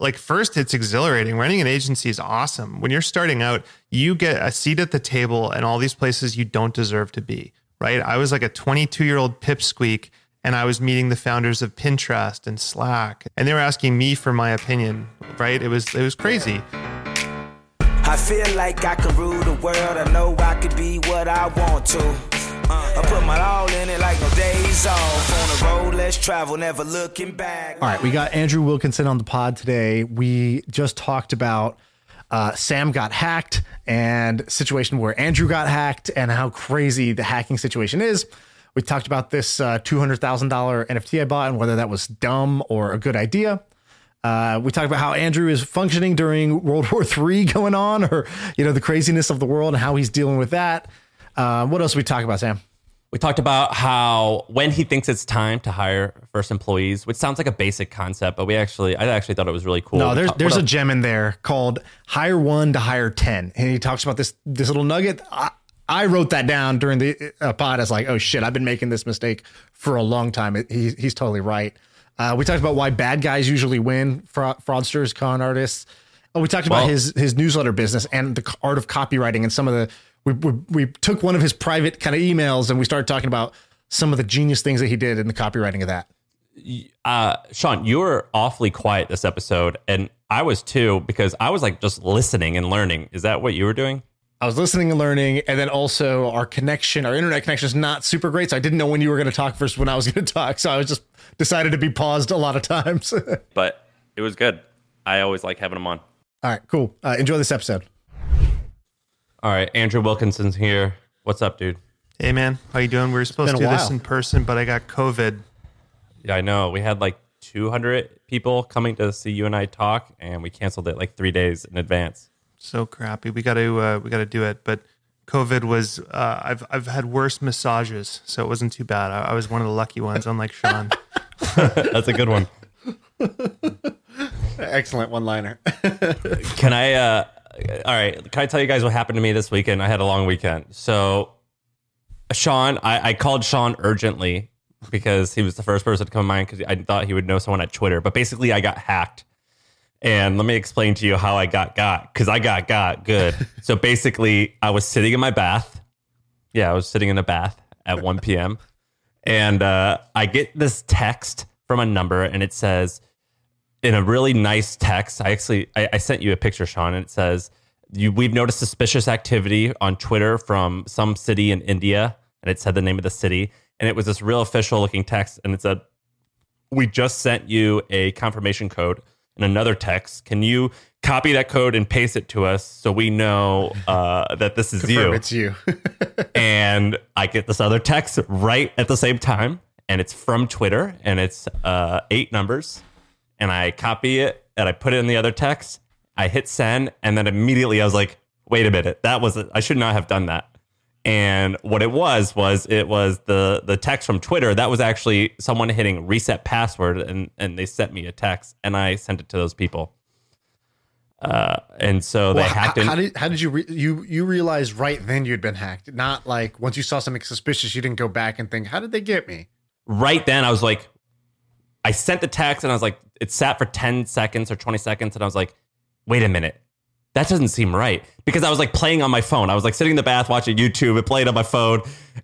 like first it's exhilarating. Running an agency is awesome. When you're starting out you get a seat at the table and all these places you don't deserve to be right? I was like a 22 year old pipsqueak and i was meeting the founders of pinterest and slack and they were asking me for my opinion right? It was it was crazy. I feel like I can rule the world. I know I could be what I want to. I put my all in it like no days off. On the road, let's travel, never looking back. All right, we got Andrew Wilkinson on the pod today. We just talked about uh, Sam got hacked and situation where Andrew got hacked and how crazy the hacking situation is. We talked about this uh, $200,000 NFT I bought and whether that was dumb or a good idea. Uh, we talked about how Andrew is functioning during World War III going on, or you know the craziness of the world and how he's dealing with that. Uh, what else we talk about, Sam? We talked about how when he thinks it's time to hire first employees, which sounds like a basic concept, but we actually, I actually thought it was really cool. No, there's there's a gem in there called hire one to hire ten, and he talks about this this little nugget. I, I wrote that down during the uh, pod. as like, oh shit, I've been making this mistake for a long time. He, he's totally right. Uh, we talked about why bad guys usually win, fra- fraudsters, con artists. Oh, we talked about his his newsletter business and the art of copywriting and some of the we, we, we took one of his private kind of emails and we started talking about some of the genius things that he did in the copywriting of that. Uh, Shaan, you were awfully quiet this episode, and I was too because I was like just listening and learning. Is that what you were doing? I was listening and learning, and then also our connection, our internet connection is not super great, so I didn't know when you were going to talk versus when I was going to talk. So I was just decided to be paused a lot of times. but it was good. I always like having them on. All right, cool. Uh, enjoy this episode. All right, Andrew Wilkinson's here. What's up, dude? Hey, man. How you doing? We were supposed to do this in person, but I got COVID. Yeah, I know. We had like 200 people coming to see you and I talk, and we canceled it like three days in advance. So crappy. We got to uh, we got to do it, but COVID was. Uh, I've I've had worse massages, so it wasn't too bad. I, I was one of the lucky ones, unlike Shaan. That's a good one. Excellent one liner. Can I? Uh, all right. Can I tell you guys what happened to me this weekend? I had a long weekend. So, Shaan, I, I called Shaan urgently because he was the first person to come to mind because I thought he would know someone at Twitter. But basically, I got hacked. And let me explain to you how I got got because I got got good. so basically, I was sitting in my bath. Yeah, I was sitting in a bath at 1 p.m. And uh, I get this text from a number and it says, in a really nice text. I actually I, I sent you a picture, Shaan, and it says you, we've noticed suspicious activity on Twitter from some city in India, and it said the name of the city, and it was this real official looking text, and it said, "We just sent you a confirmation code and another text. Can you copy that code and paste it to us so we know uh, that this is Confirm you? It's you." and I get this other text right at the same time, and it's from Twitter, and it's uh, eight numbers and I copy it and I put it in the other text. I hit send, and then immediately I was like, wait a minute, that was I should not have done that. And what it was was it was the the text from Twitter that was actually someone hitting reset password, and and they sent me a text, and I sent it to those people. Uh, and so they well, hacked. How, how did how did you re- you you realize right then you'd been hacked? Not like once you saw something suspicious, you didn't go back and think, how did they get me? Right then, I was like, I sent the text, and I was like, it sat for 10 seconds or 20 seconds and I was like, wait a minute. That doesn't seem right because I was like playing on my phone. I was like sitting in the bath watching YouTube and playing on my phone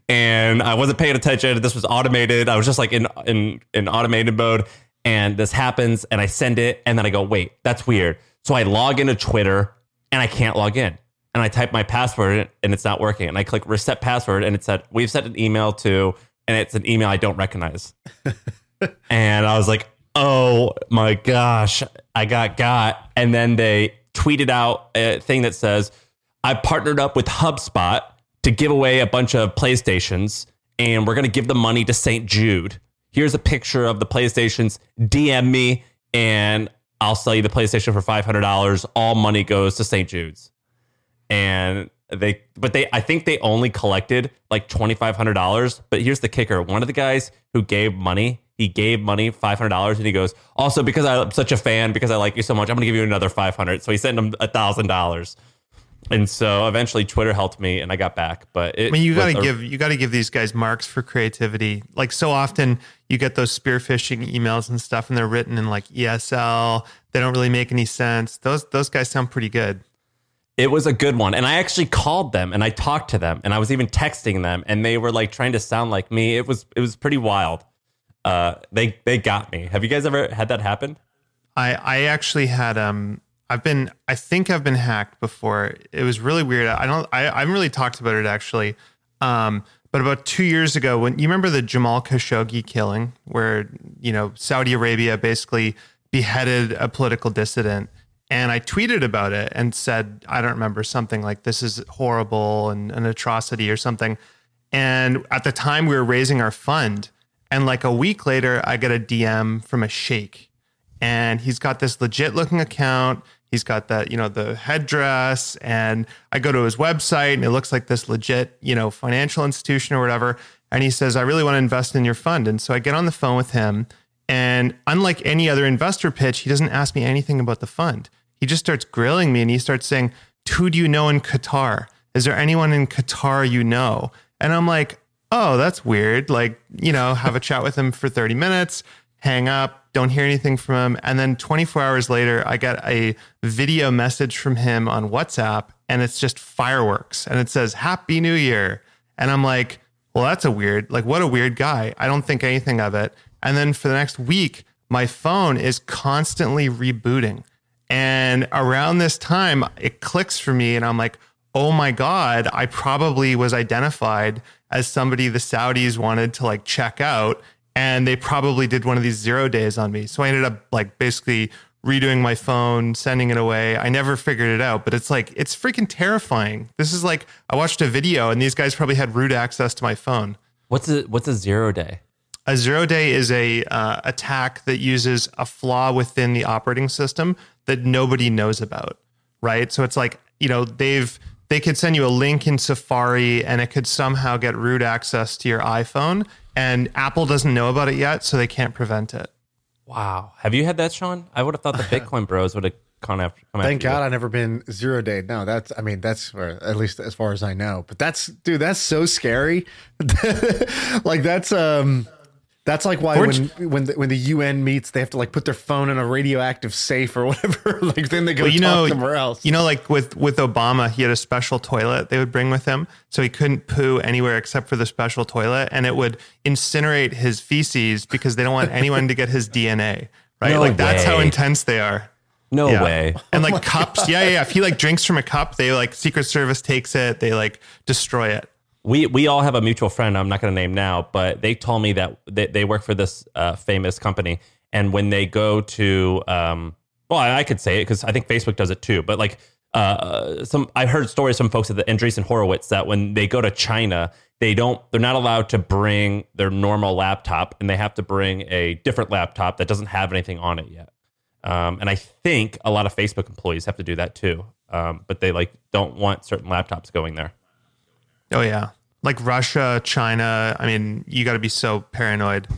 and I wasn't paying attention. This was automated. I was just like in in in automated mode and this happens and I send it and then I go, "Wait, that's weird." So I log into Twitter and I can't log in. And I type my password and it's not working. And I click reset password and it said, "We've sent an email to" and it's an email I don't recognize. and I was like, oh my gosh, I got got. And then they tweeted out a thing that says, I partnered up with HubSpot to give away a bunch of PlayStations and we're going to give the money to St. Jude. Here's a picture of the PlayStations. DM me and I'll sell you the PlayStation for five hundred dollars. All money goes to St. Jude's, and they but they I think they only collected like twenty five hundred dollars. But here's the kicker: one of the guys who gave money, he gave money five hundred dollars, and he goes, also because I'm such a fan, because I like you so much, I'm gonna give you another five hundred. So he sent him a thousand dollars. And so eventually Twitter helped me and I got back. But it I mean, you gotta a- give you got to give these guys marks for creativity. Like so often, you get those spearphishing emails and stuff, and they're written in like ESL. They don't really make any sense. Those those guys sound pretty good. It was a good one. And I actually called them and I talked to them and I was even texting them and they were like trying to sound like me. It was it was pretty wild. Uh they they got me. Have you guys ever had that happen? I I actually had um I've been I think I've been hacked before. It was really weird. I don't I I haven't really talked about it actually. Um but about 2 years ago when you remember the Jamal Khashoggi killing where you know Saudi Arabia basically beheaded a political dissident and I tweeted about it and said I don't remember something like this is horrible and an atrocity or something. And at the time we were raising our fund and like a week later I get a DM from a sheikh and he's got this legit looking account. He's got that, you know, the headdress. And I go to his website and it looks like this legit, you know, financial institution or whatever. And he says, I really want to invest in your fund. And so I get on the phone with him. And unlike any other investor pitch, he doesn't ask me anything about the fund. He just starts grilling me and he starts saying, Who do you know in Qatar? Is there anyone in Qatar you know? And I'm like, Oh, that's weird. Like, you know, have a chat with him for 30 minutes hang up, don't hear anything from him. And then 24 hours later, I get a video message from him on WhatsApp and it's just fireworks and it says, Happy New Year. And I'm like, well, that's a weird, like, what a weird guy. I don't think anything of it. And then for the next week, my phone is constantly rebooting. And around this time, it clicks for me and I'm like, oh my God, I probably was identified as somebody the Saudis wanted to like check out and they probably did one of these zero days on me. So I ended up like basically redoing my phone, sending it away. I never figured it out, but it's like it's freaking terrifying. This is like I watched a video and these guys probably had root access to my phone. What's a what's a zero day? A zero day is a uh, attack that uses a flaw within the operating system that nobody knows about, right? So it's like you know they've they could send you a link in Safari and it could somehow get root access to your iPhone, and Apple doesn't know about it yet, so they can't prevent it. Wow. Have you had that, Shaan? I would have thought the Bitcoin bros would have come after come Thank after God I've never been zero day. No, that's I mean that's or at least as far as I know. But that's dude, that's so scary. like that's um that's like why when when the, when the UN meets, they have to like put their phone in a radioactive safe or whatever. like then they go Well, you talk know, somewhere else. you know, like with with Obama, he had a special toilet they would bring with him, so he couldn't poo anywhere except for the special toilet, and it would incinerate his feces because they don't want anyone to get his DNA. Right, No like that's how intense they are. No Yeah. way. And oh like cups, yeah, yeah, yeah. If he like drinks from a cup, they like Secret Service takes it, they like destroy it. We we all have a mutual friend. I'm not going to name now, but they told me that they, they work for this uh, famous company, and when they go to, um, well, I, I could say it because I think Facebook does it too. But like, uh, some I heard stories from folks at the Andreessen Horowitz that when they go to China, they don't, they're not allowed to bring their normal laptop, and they have to bring a different laptop that doesn't have anything on it yet. Um, and I think a lot of Facebook employees have to do that too. Um, but they like don't want certain laptops going there. Oh yeah, like Russia, China. I mean, you got to be so paranoid.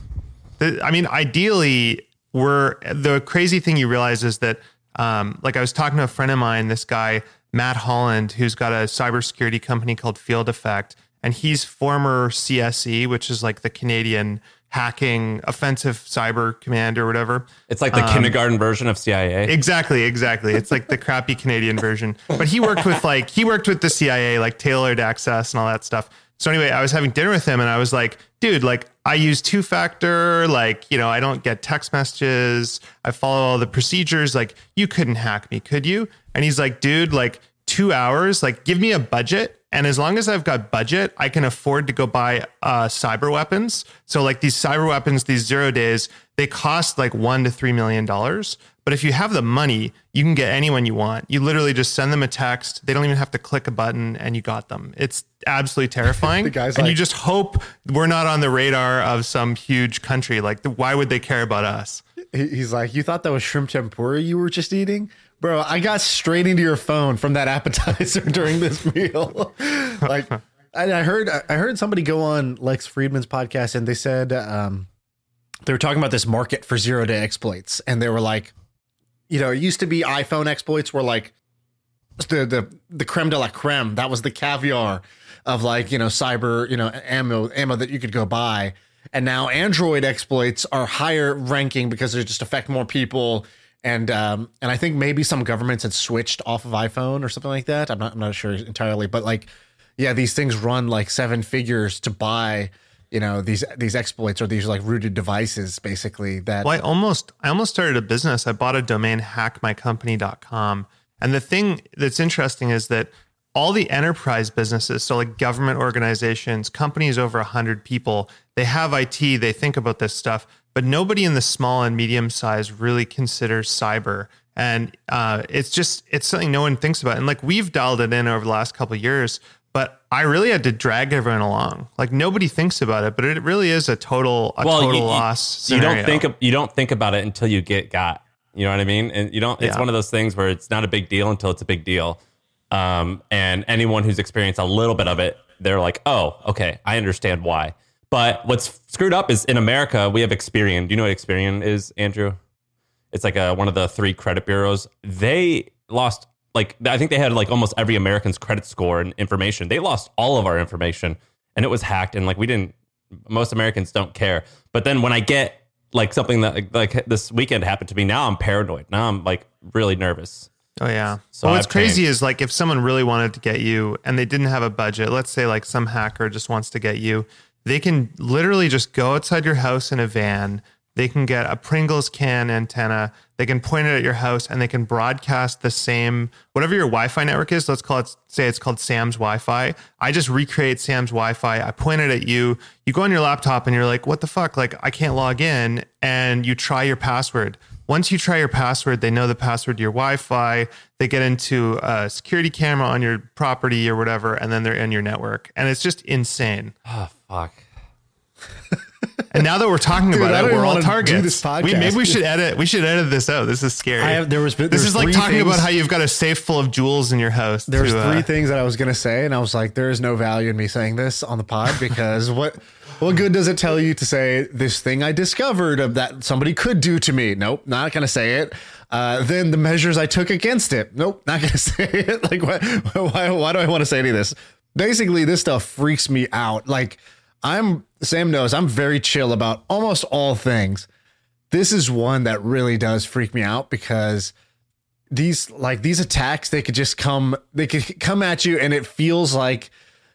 I mean, ideally, we're the crazy thing you realize is that, um, like I was talking to a friend of mine, this guy Matt Holland, who's got a cybersecurity company called Field Effect, and he's former CSE, which is like the Canadian hacking offensive cyber command or whatever. It's like the kindergarten version of CIA. Exactly, exactly. It's like the crappy Canadian version. But he worked with like he worked with the CIA, like tailored access and all that stuff. So anyway, I was having dinner with him and I was like, dude, like I use two factor, like, you know, I don't get text messages. I follow all the procedures. Like, you couldn't hack me, could you? And he's like, dude, like two hours, like give me a budget. And as long as I've got budget, I can afford to go buy uh, cyber weapons. So like these cyber weapons, these zero days, they cost like one to three million dollars. But if you have the money, you can get anyone you want. You literally just send them a text. They don't even have to click a button and you got them. It's absolutely terrifying. The guy's and you just hope we're not on the radar of some huge country. Like, why would they care about us? he's like, you thought that was shrimp tempura you were just eating, bro. I got straight into your phone from that appetizer during this meal. like, I, heard I heard somebody go on Lex Fridman's podcast and they said um, they were talking about this market for zero day exploits, and they were like, you know, it used to be iPhone exploits were like the the the creme de la creme. That was the caviar of like you know cyber you know ammo ammo that you could go buy. And now Android exploits are higher ranking because they just affect more people. And um, and I think maybe some governments had switched off of iPhone or something like that. I'm not I'm not sure entirely, but like yeah, these things run like seven figures to buy you know these these exploits or these like rooted devices basically that well, I almost I almost started a business. I bought a domain hackmycompany.com. And the thing that's interesting is that all the enterprise businesses, so like government organizations, companies over 100 people, they have IT, they think about this stuff, but nobody in the small and medium size really considers cyber. And uh, it's just, it's something no one thinks about. And like we've dialed it in over the last couple years, but I really had to drag everyone along. Like nobody thinks about it, but it really is a total, a well, total you, loss. You, you don't think, you don't think about it until you get got. You know what I mean? And you don't. It's yeah. one of those things where it's not a big deal until it's a big deal. Um, and anyone who's experienced a little bit of it, they're like, oh, okay, I understand why. But what's screwed up is in America, we have Experian. Do you know what Experian is, Andrew? It's like a, one of the three credit bureaus. They lost, like, I think they had like almost every American's credit score and information. They lost all of our information and it was hacked. And like, we didn't, most Americans don't care. But then when I get like something that like this weekend happened to me, now I'm paranoid. Now I'm like really nervous. Oh yeah. So well, what's crazy is like if someone really wanted to get you and they didn't have a budget, let's say like some hacker just wants to get you, they can literally just go outside your house in a van. They can get a Pringles can antenna. They can point it at your house and they can broadcast the same whatever your Wi-Fi network is. Let's call it say it's called Sam's Wi-Fi. I just recreate Sam's Wi-Fi. I point it at you. You go on your laptop and you're like, "What the fuck? Like I can't log in." And you try your password once you try your password, they know the password to your Wi-Fi. They get into a security camera on your property or whatever, and then they're in your network. And it's just insane. Oh fuck. and now that we're talking Dude, about it, we're all targets. We, maybe we should edit. We should edit this out. This is scary. Have, there was. There this was is like talking things, about how you've got a safe full of jewels in your house. There's three uh, things that I was gonna say, and I was like, there is no value in me saying this on the pod because what what good does it tell you to say this thing I discovered of that somebody could do to me? Nope, not gonna say it. Uh, then the measures I took against it. Nope, not gonna say it. Like, why, why, why do I want to say any of this? Basically, this stuff freaks me out. Like, I'm Sam knows I'm very chill about almost all things. This is one that really does freak me out because these like these attacks they could just come they could come at you and it feels like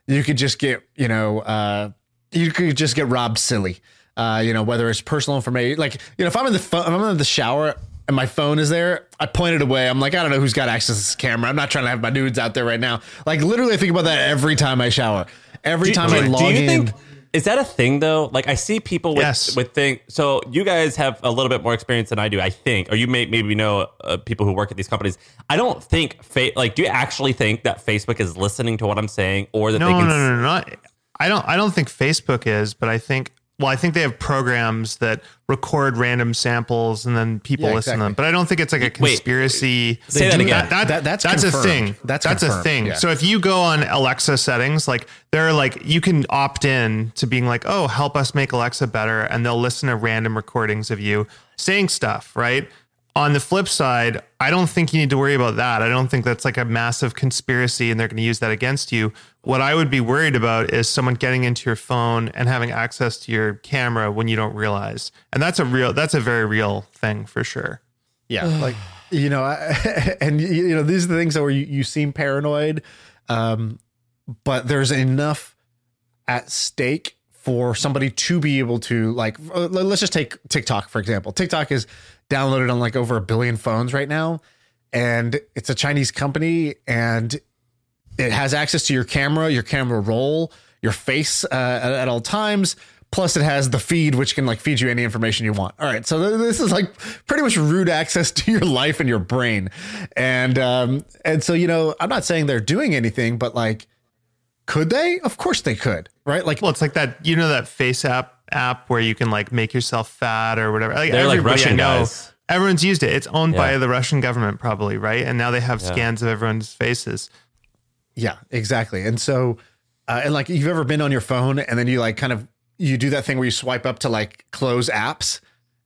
you could just get you know uh you could just get robbed silly. Uh, you know, whether it's personal information, like you know, if I'm in the phone, I'm in the shower and my phone is there, I point it away. I'm like, I don't know who's got access to this camera. I'm not trying to have my nudes out there right now. Like literally, I think about that every time I shower. Every do, time do, I log in. Think, is that a thing though? Like I see people with yes. with things. So you guys have a little bit more experience than I do, I think, or you may maybe know uh, people who work at these companies. I don't think fa- like. Do you actually think that Facebook is listening to what I'm saying, or that no, they can? No, no, no, no. I don't I don't think Facebook is, but I think well, I think they have programs that record random samples and then people yeah, listen exactly. to them. But I don't think it's like a conspiracy. Wait, say that again. That, that, that's that's confirmed. a thing. That's that's confirmed. a thing. Yeah. So if you go on Alexa settings, like they're like you can opt in to being like, oh, help us make Alexa better, and they'll listen to random recordings of you saying stuff, right? On the flip side, I don't think you need to worry about that. I don't think that's like a massive conspiracy and they're going to use that against you. What I would be worried about is someone getting into your phone and having access to your camera when you don't realize. And that's a real that's a very real thing for sure. Yeah, like you know, I, and you know these are the things that where you, you seem paranoid um but there's enough at stake for somebody to be able to like uh, let's just take TikTok for example. TikTok is downloaded on like over a billion phones right now and it's a Chinese company and it has access to your camera, your camera roll, your face uh, at, at, all times. Plus, it has the feed, which can like feed you any information you want. All right, so th- this is like pretty much root access to your life and your brain, and um, and so you know, I'm not saying they're doing anything, but like, could they? Of course they could, right? Like, well, it's like that. You know that FaceApp app where you can like make yourself fat or whatever. Like They're like everybody I Russian know, guys. Everyone's used it. It's owned by the Russian government, probably, right? And now they have Yeah. scans of everyone's faces. Yeah, exactly. And so, uh, and like you've ever been on your phone and then you like kind of you do that thing where you swipe up to like close apps,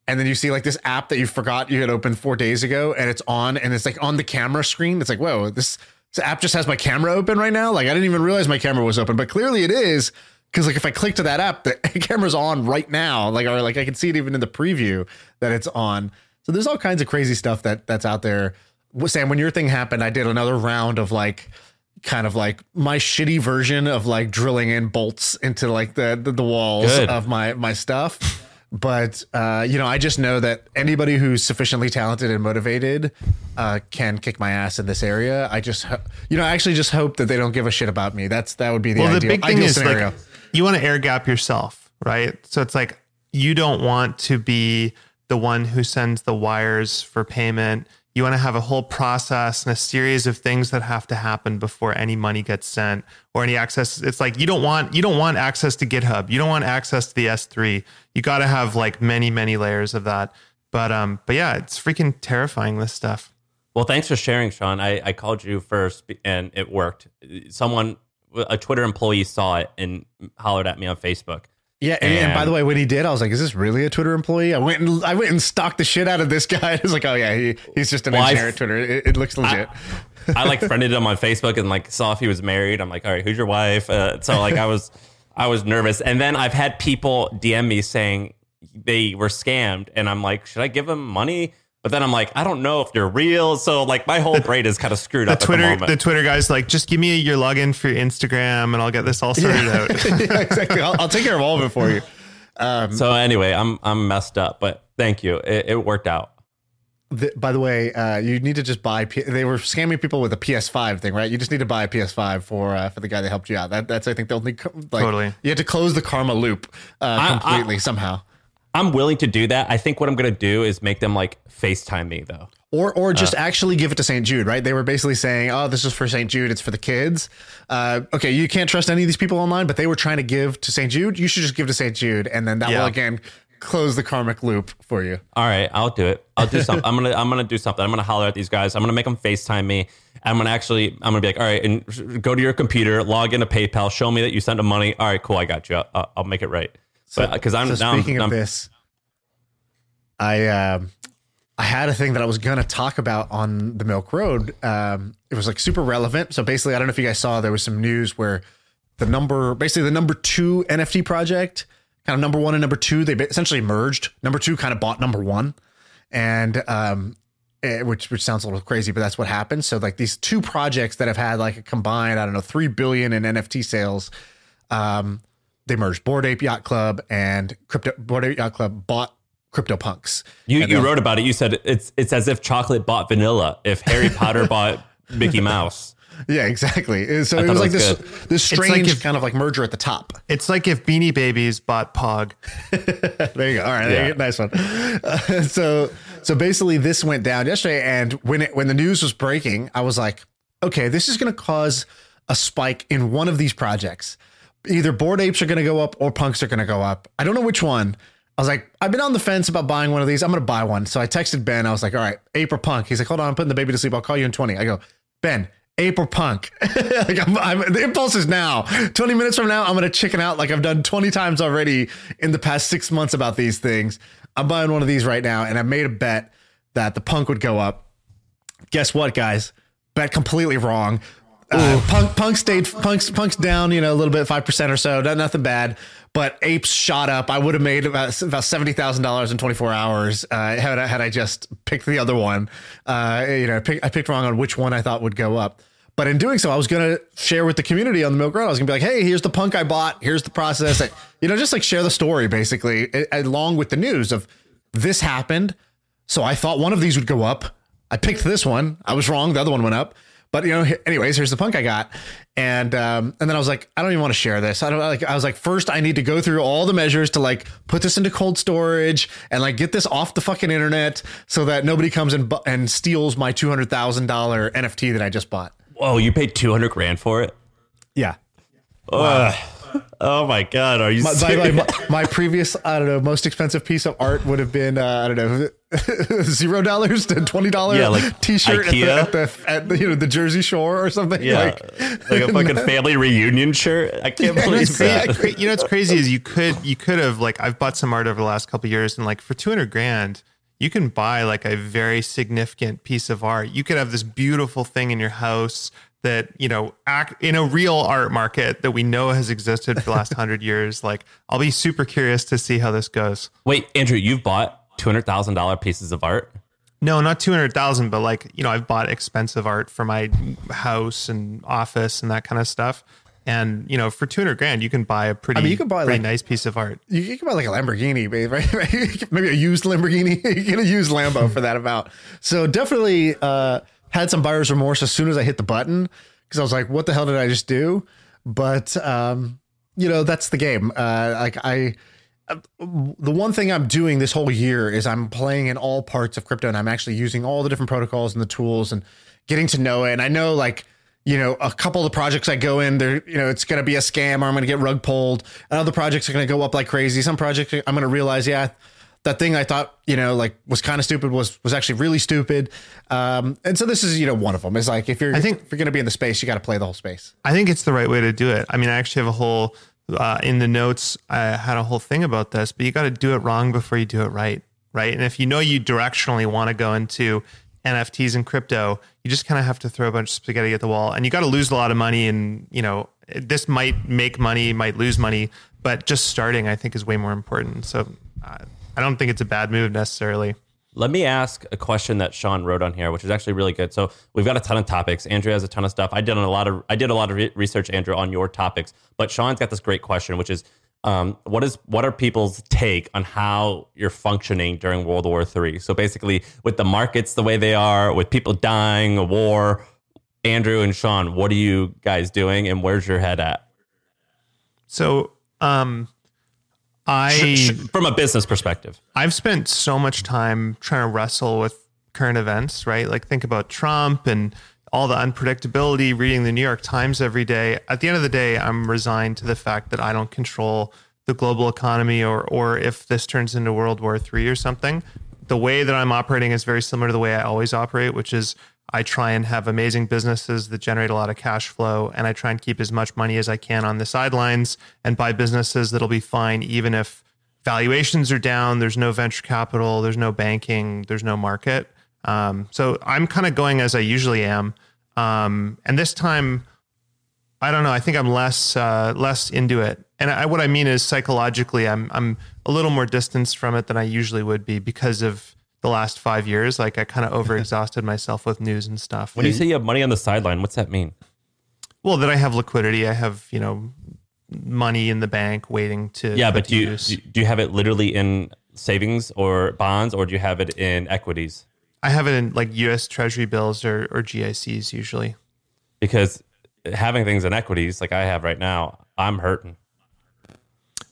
and then you see like this app that you forgot you had opened four days ago, and it's on, and it's like on the camera screen. It's like, whoa, this this app just has my camera open right now. Like I didn't even realize my camera was open, but clearly it is. Because like if I click to that app, the camera's on right now. Like or like I can see it even in the preview that it's on. So there's all kinds of crazy stuff that that's out there. Sam, when your thing happened, I did another round of like kind of like my shitty version of like drilling in bolts into like the the, the walls Good. of my my stuff. But uh, you know, I just know that anybody who's sufficiently talented and motivated uh, can kick my ass in this area. I just, ho- you know, I actually just hope that they don't give a shit about me. That's that would be the well, ideal, the big thing ideal is scenario. like you want to air gap yourself, right? So it's like you don't want to be the one who sends the wires for payment. You want to have a whole process and a series of things that have to happen before any money gets sent or any access. It's like you don't want you don't want access to GitHub. You don't want access to the S3. You got to have like many many layers of that. But um, but yeah, it's freaking terrifying. This stuff. Well, thanks for sharing, Shaan. I, I called you first and it worked. Someone, a Twitter employee saw it and hollered at me on Facebook. Yeah, and, and by the way, when he did, I was like, "Is this really a Twitter employee?" I went and I went and stalked the shit out of this guy. I was like, "Oh yeah, he, he's just an Well, I- engineer at Twitter. It, it looks legit." I like friended him on Facebook and like saw if he was married. I'm like, all right, who's your wife? Uh, so like I was, I was nervous. And then I've had people DM me saying they were scammed, and I'm like, should I give them money? But then I'm like, I don't know if you're real. So like my whole brain is kind of screwed The up at the Twitter moment. the Twitter guy's like, just give me your login for your Instagram and I'll get this all sorted out. yeah, exactly. I'll, I'll take care of all of it for you. so anyway, I'm I'm messed up, but thank you. It, it worked out. The, by the way, uh, you need to just buy. P- they were scamming people with a PS5 thing, right? You just need to buy a PS5 for uh, for the guy that helped you out. That, that's I think the only co- like Totally. you had to close the karma loop uh, I- I- completely somehow, I'm willing to do that. I think what I'm gonna do is make them like FaceTime me though. or or just Uh. actually give it to St. Jude, right? They were basically saying, "Oh, this is for St. Jude. It's for the kids." Uh, okay, you can't trust any of these people online, but they were trying to give to St. Jude. You should just give to St. Jude, and then that Yeah. will again close the karmic loop for you. All right, I'll do it. I'll do something. I'm gonna I'm gonna do something. I'm gonna holler at these guys. I'm gonna make them FaceTime me. I'm gonna actually I'm gonna be like, all right, and go to your computer, log into PayPal, show me that you sent them money. All right, cool, I got you. I'll, I'll make it right. But because I'm so now I'm- speaking I'm, of this, I um, I had a thing that I was gonna talk about on the Milk Road. Um, it was like super relevant. So basically, I don't know if you guys saw there was some news where the number, basically the number two NFT project, kind of number one and number two, they essentially merged. Number two kind of bought number one, and um, eh, which which sounds a little crazy, but that's what happened. So like these two projects that have had like a combined, I don't know, three billion in NFT sales. Um, they merged Bored Ape Yacht Club and Crypto Bored Ape Yacht Club bought CryptoPunks. you And you wrote about it. You said it's it's as if chocolate bought vanilla. If Harry Potter bought Mickey Mouse. Yeah, exactly. So it thought was it like was this this like strange if- kind of like merger at the top. It's like if Beanie Babies bought Pog. There you go. All right, there you Yeah. go. nice one. Uh, so so basically, this went down yesterday, and when it when the news was breaking, I was like, okay, this is going to cause a spike in one of these projects. Either bored apes are going to go up or punks are going to go up. I don't know which one. I was like, I've been on the fence about buying one of these. I'm going to buy one. So I texted Ben. I was like, all right, ape or punk. He's like, hold on, I'm putting the baby to sleep. I'll call you in 20. I go, Ben, ape or punk. like I'm, I'm, the impulse is now. 20 minutes from now, I'm going to chicken out like I've done 20 times already in the past six months about these things. I'm buying one of these right now, and I made a bet that the punk would go up. Guess what, guys? Bet completely wrong. Uh, punk, punk stayed, punk's, punk's down, you know, a little bit, five percent or so. Not, nothing bad. But apes shot up. I would have made about about seventy thousand dollars in twenty four hours uh, had I, had I just picked the other one. Uh, you know, pick, I picked wrong on which one I thought would go up. But in doing so, I was going to share with the community on the Milk Road. I was going to be like, "Hey, here's the punk I bought. Here's the process." I- you know, just like share the story basically, along with the news of this happened. So I thought one of these would go up. I picked this one. I was wrong. The other one went up. But you know, anyways, here's the punk I got, and um, and then I was like, I don't even want to share this. I don't like. I was like, first, I need to go through all the measures to like put this into cold storage and like get this off the fucking internet so that nobody comes and bu- and steals my two hundred thousand dollar NFT that I just bought. Whoa, you paid two hundred grand for it. Yeah, Ugh. Oh my god, are you My, by the my, my previous, I don't know, most expensive piece of art would have been, uh, I don't know, zero dollars to twenty dollar Yeah, like t-shirt at the, IKEA. at the at the you know the Jersey Shore or something. yeah, Like, like, a fucking family reunion shirt. I can't believe exactly. that. you know what's crazy is you could you could have like I've bought some art over the last couple of years and like for 200 grand you can buy like a very significant piece of art. You could have this beautiful thing in your house that you know act in a real art market that we know has existed for the last 100 years. Like I'll be super curious to see how this goes. Wait, Andrew, you've bought two hundred thousand dollar pieces of art. No, not 200,000 but like you know I've bought expensive art for my house and office and that kind of stuff. And you know, for 200 grand, you can buy a pretty, mean, you could buy, pretty like- nice piece of art. You, you can buy like a Lamborghini, babe, right? right? Maybe a used Lamborghini. you get a used Lambo for that amount. So definitely uh, had some buyer's remorse as soon as I hit the button because I was like, "What the hell did I just do?" But um, you know, that's the game. Uh, like I, uh, the one thing I'm doing this whole year is I'm playing in all parts of crypto, and I'm actually using all the different protocols and the tools and getting to know it. And I know like you know, a couple of the projects I go in, there, you know, it's going to be a scam or I'm going to get rug pulled. And other projects are going to go up like crazy. Some projects I'm going to realize, yeah, that thing I thought, you know, like was kind of stupid was was actually really stupid. Um, and so this is, you know, one of them. Is like if you're, I think- if you're going to be in the space, you got to play the whole space. I think it's the right way to do it. I mean, I actually have a whole uh, in the notes. I had a whole thing about this, but you got to do it wrong before you do it right, right? And if you know you directionally want to go into NFTs and crypto, you just kind of have to throw a bunch of spaghetti at the wall, and you got to lose a lot of money. And you know, this might make money, might lose money, but just starting, I think, is way more important. So uh, I don't think it's a bad move necessarily. Let me ask a question that Shaan wrote on here, which is actually really good. So we've got a ton of topics. Andrew has a ton of stuff. I did a lot of I did a lot of re- research, Andrew, on your topics. But Shaan's got this great question, which is, um, what is what are people's take on how you're functioning during World War III? So basically, with the markets the way they are, with people dying, a war. Andrew and Shaan, what are you guys doing, and where's your head at? So um, I From a business perspective. I've spent so much time trying to wrestle with current events, right? Like think about Trump and all the unpredictability, reading the New York Times every day. At the end of the day, I'm resigned to the fact that I don't control the global economy or or if this turns into World War III or something. The way that I'm operating is very similar to the way I always operate, which is I try and have amazing businesses that generate a lot of cash flow and I try and keep as much money as I can on the sidelines and buy businesses that'll be fine even if valuations are down. There's no venture capital. There's no banking. There's no market. Um, so I'm kind of going as I usually am. Um, and this time, I don't know. I think I'm less uh, less into it. And I, what I mean is psychologically, I'm I'm a little more distanced from it than I usually would be because of the last five years. Like I kind of overexhausted myself with news and stuff. When you say you have money on the sideline, what's that mean? well, that I have liquidity. I have you know money in the bank waiting to Yeah, but to do you do you have it literally in savings or bonds, or do you have it in equities? I have it in like U.S. Treasury bills or, or GICs usually. Because having things in equities, like I have right now, I'm hurting.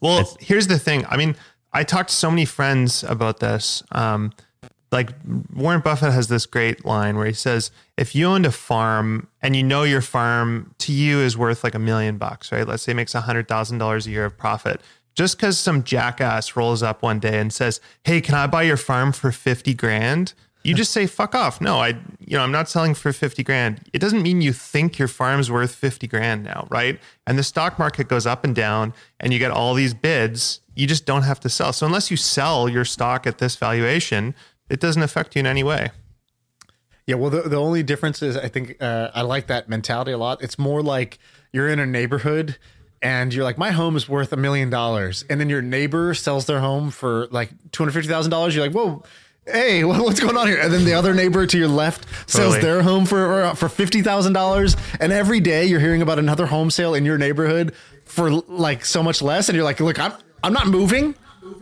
Well, here's the thing. I mean, I talked to so many friends about this. Um, like Warren Buffett has this great line where he says, if you owned a farm and you know your farm to you is worth like a million bucks, right? Let's say it makes a hundred thousand dollars a year of profit. Just because some jackass rolls up one day and says, Hey, can I buy your farm for 50 grand? You just say, fuck off. No, I, you know, I'm not selling for 50 grand. It doesn't mean you think your farm's worth 50 grand now, right? And the stock market goes up and down and you get all these bids. You just don't have to sell. So unless you sell your stock at this valuation, it doesn't affect you in any way. Yeah, well, the, the only difference is I think uh, I like that mentality a lot. It's more like you're in a neighborhood and you're like, my home is worth a million dollars, and then your neighbor sells their home for like two hundred fifty thousand dollars. You're like, whoa. Hey, what's going on here? And then the other neighbor to your left sells Totally. their home for for fifty thousand dollars, and every day you're hearing about another home sale in your neighborhood for like so much less, and you're like, look, I'm I'm not moving,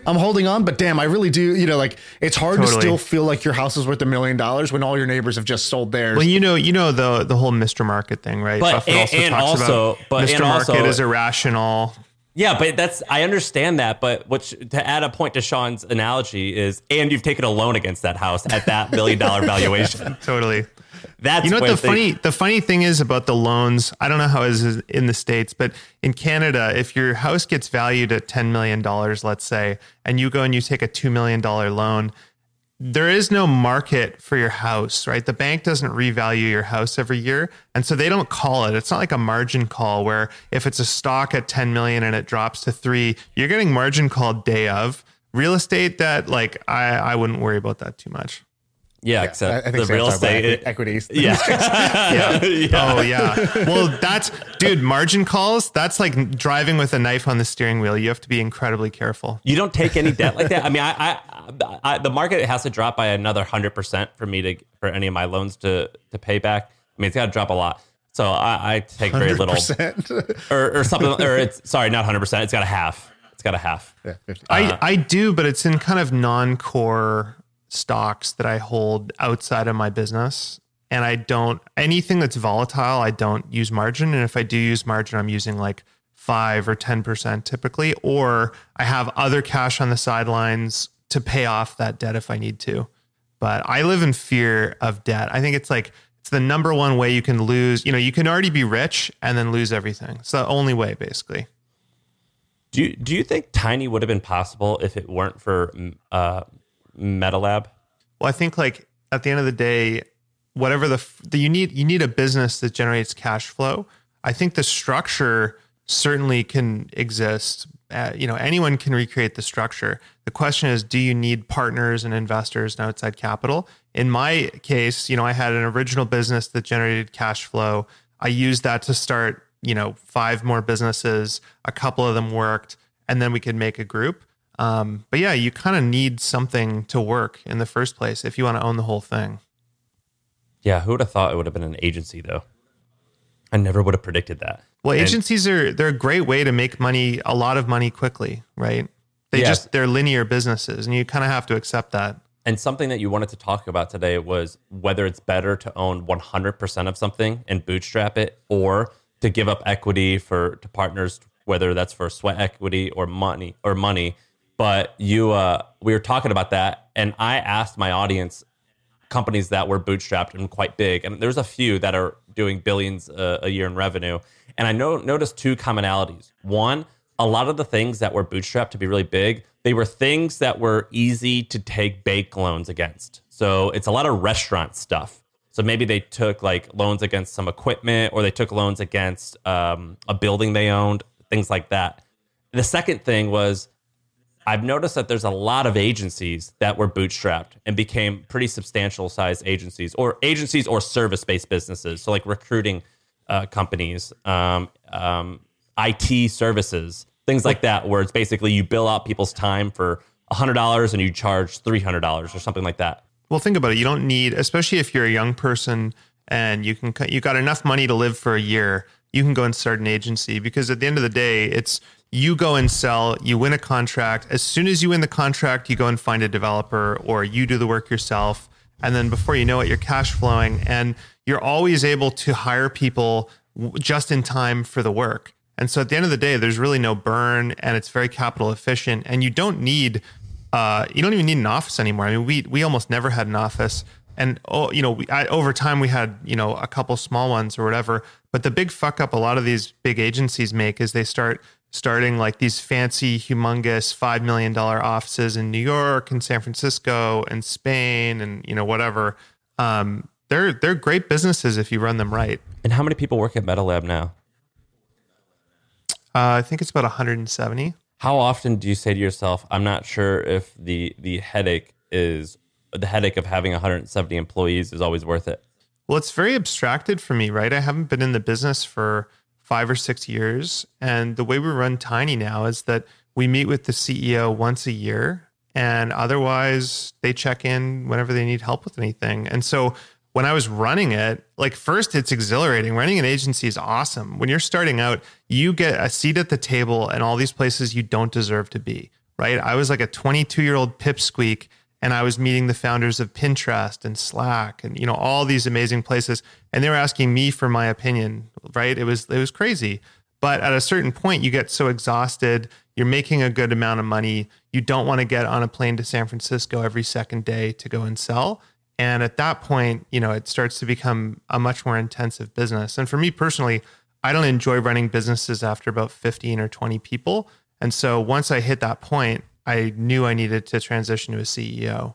I'm holding on, but damn, I really do. You know, like it's hard to still feel like your house is worth a million dollars when all your neighbors have just sold theirs. Well, you know, you know the the whole Mr. Market thing, right? But- Buffett and- also and talks also- about but- Mr. Market also- is irrational. Yeah, but that's I understand that. But which to add a point to Shaan's analogy is, and you've taken a loan against that house at that million dollar valuation. Totally. That's you know what the they- funny the funny thing is about the loans. I don't know how it is in the states, but in Canada, if your house gets valued at ten million dollars, let's say, and you go and you take a two million dollar loan, there is no market for your house, right? The bank doesn't revalue your house every year, and so they don't call it. It's not like a margin call where if it's a stock at ten million and it drops to three, you're getting margin called day of. Real estate that like I, I wouldn't worry about that too much. Yeah, I, except I think the real estate. equi- equities. yeah. Yeah. Oh yeah. Well, that's dude. Margin calls. That's like driving with a knife on the steering wheel. You have to be incredibly careful. You don't take any debt like that. I mean, I, I, I the market has to drop by another hundred percent for me to for any of my loans to to pay back. I mean, it's got to drop a lot. So I, I take very little, 100%. or, or something, or it's sorry, not hundred percent. It's got a half. It's got a half. Yeah, 50. I uh, I do, but it's in kind of non-core stocks that I hold outside of my business. And I don't anything that's volatile, I don't use margin. And if I do use margin, I'm using like five or ten percent typically, or I have other cash on the sidelines to pay off that debt if I need to. But I live in fear of debt. I think it's like it's the number one way you can lose. You know, you can already be rich and then lose everything. It's the only way, basically. Do you, do you think Tiny would have been possible if it weren't for uh, MetaLab? Well, I think like at the end of the day, whatever the, the you need you need a business that generates cash flow. I think the structure certainly can exist. Uh, you know, anyone can recreate the structure. The question is, do you need partners and investors and outside capital? In my case, you know, I had an original business that generated cash flow. I used that to start, you know, five more businesses. A couple of them worked, and then we could make a group. Um, but yeah, you kind of need something to work in the first place if you want to own the whole thing. Yeah, who would have thought it would have been an agency though? I never would have predicted that. Well, And- agencies are they're a great way to make money, a lot of money quickly, right? They Yeah. just they're linear businesses, and you kind of have to accept that. And something that you wanted to talk about today was whether it's better to own 100% of something and bootstrap it or to give up equity for to partners whether that's for sweat equity or money or money. But you uh we were talking about that and I asked my audience companies that were bootstrapped and quite big and there's a few that are doing billions uh, a year in revenue and I know noticed two commonalities. One, a lot of the things that were bootstrapped to be really big, they were things that were easy to take bank loans against. So it's a lot of restaurant stuff. So maybe they took like loans against some equipment or they took loans against um, a building they owned, things like that. The second thing was I've noticed that there's a lot of agencies that were bootstrapped and became pretty substantial size agencies or agencies or service based businesses. So, like recruiting uh, companies, um, um, IT services, things like that, where it's basically you bill out people's time for $100 and you charge $300 or something like that. Well, think about it. You don't need, especially if you're a young person and you can you got enough money to live for a year, you can go and start an agency because at the end of the day, it's you go and sell, you win a contract. As soon as you win the contract, you go and find a developer or you do the work yourself. And then before you know it, you're cash flowing and you're always able to hire people just in time for the work. And so at the end of the day, there's really no burn and it's very capital efficient. And you don't need uh, you don't even need an office anymore. I mean, we we almost never had an office, and oh, you know, we, I, over time we had you know a couple small ones or whatever. But the big fuck up a lot of these big agencies make is they start starting like these fancy, humongous five million dollar offices in New York and San Francisco and Spain and you know whatever. Um, they're they're great businesses if you run them right. And how many people work at MetaLab now? Uh, I think it's about 170. How often do you say to yourself, "I'm not sure if the the headache is the headache of having 170 employees is always worth it"? Well, it's very abstracted for me, right? I haven't been in the business for five or six years. And the way we run Tiny now is that we meet with the CEO once a year, and otherwise they check in whenever they need help with anything. And so when I was running it, like first it's exhilarating. Running an agency is awesome. When you're starting out, you get a seat at the table and all these places you don't deserve to be, right? I was like a 22 year old pipsqueak and I was meeting the founders of Pinterest and Slack and you know all these amazing places. And they were asking me for my opinion right? It was it was crazy. But at a certain point you get so exhausted. You're making a good amount of money. You don't want to get on a plane to San Francisco every second day to go and sell. And at that point, you know, it starts to become a much more intensive business. And for me personally, I don't enjoy running businesses after about 15 or 20 people. And so once I hit that point, I knew I needed to transition to a CEO.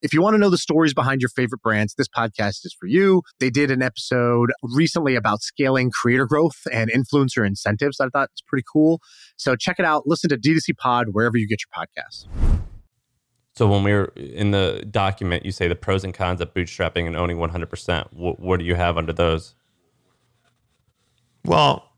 If you want to know the stories behind your favorite brands, this podcast is for you. They did an episode recently about scaling creator growth and influencer incentives I thought was pretty cool. So check it out. Listen to D2C Pod wherever you get your podcasts. So when we are in the document, you say the pros and cons of bootstrapping and owning 100%. What, what do you have under those? Well,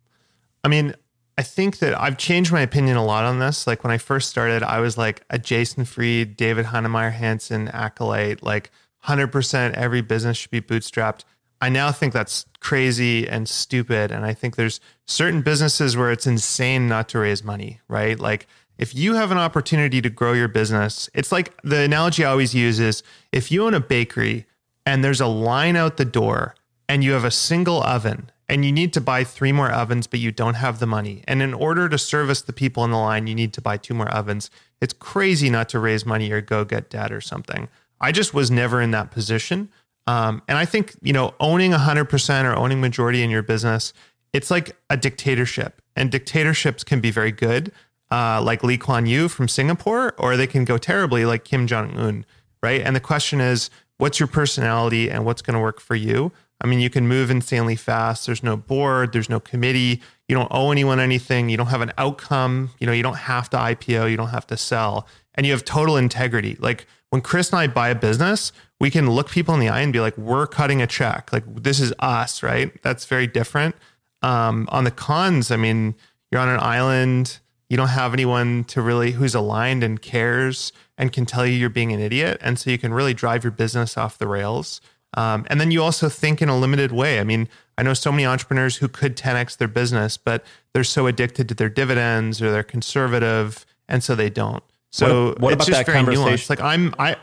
I mean, I think that I've changed my opinion a lot on this. Like when I first started, I was like a Jason Fried, David Heinemeier Hansson acolyte, like 100% every business should be bootstrapped. I now think that's crazy and stupid. And I think there's certain businesses where it's insane not to raise money, right? Like if you have an opportunity to grow your business, it's like the analogy I always use is if you own a bakery and there's a line out the door and you have a single oven and you need to buy three more ovens, but you don't have the money. And in order to service the people in the line, you need to buy two more ovens. It's crazy not to raise money or go get debt or something. I just was never in that position. Um, and I think, you know, owning 100% or owning majority in your business, it's like a dictatorship. And dictatorships can be very good, uh, like Lee Kuan Yew from Singapore, or they can go terribly, like Kim Jong un, right? And the question is, what's your personality and what's going to work for you? I mean, you can move insanely fast. There's no board, there's no committee. You don't owe anyone anything. You don't have an outcome. You know, you don't have to IPO, you don't have to sell, and you have total integrity. Like when Chris and I buy a business, we can look people in the eye and be like, we're cutting a check. Like this is us, right? That's very different. Um, on the cons, I mean, you're on an island. You don't have anyone to really who's aligned and cares and can tell you you're being an idiot. And so you can really drive your business off the rails. Um, and then you also think in a limited way. I mean, I know so many entrepreneurs who could 10x their business, but they're so addicted to their dividends or they're conservative, and so they don't. So what, what it's about just that very conversation? nuanced. Like I'm, I,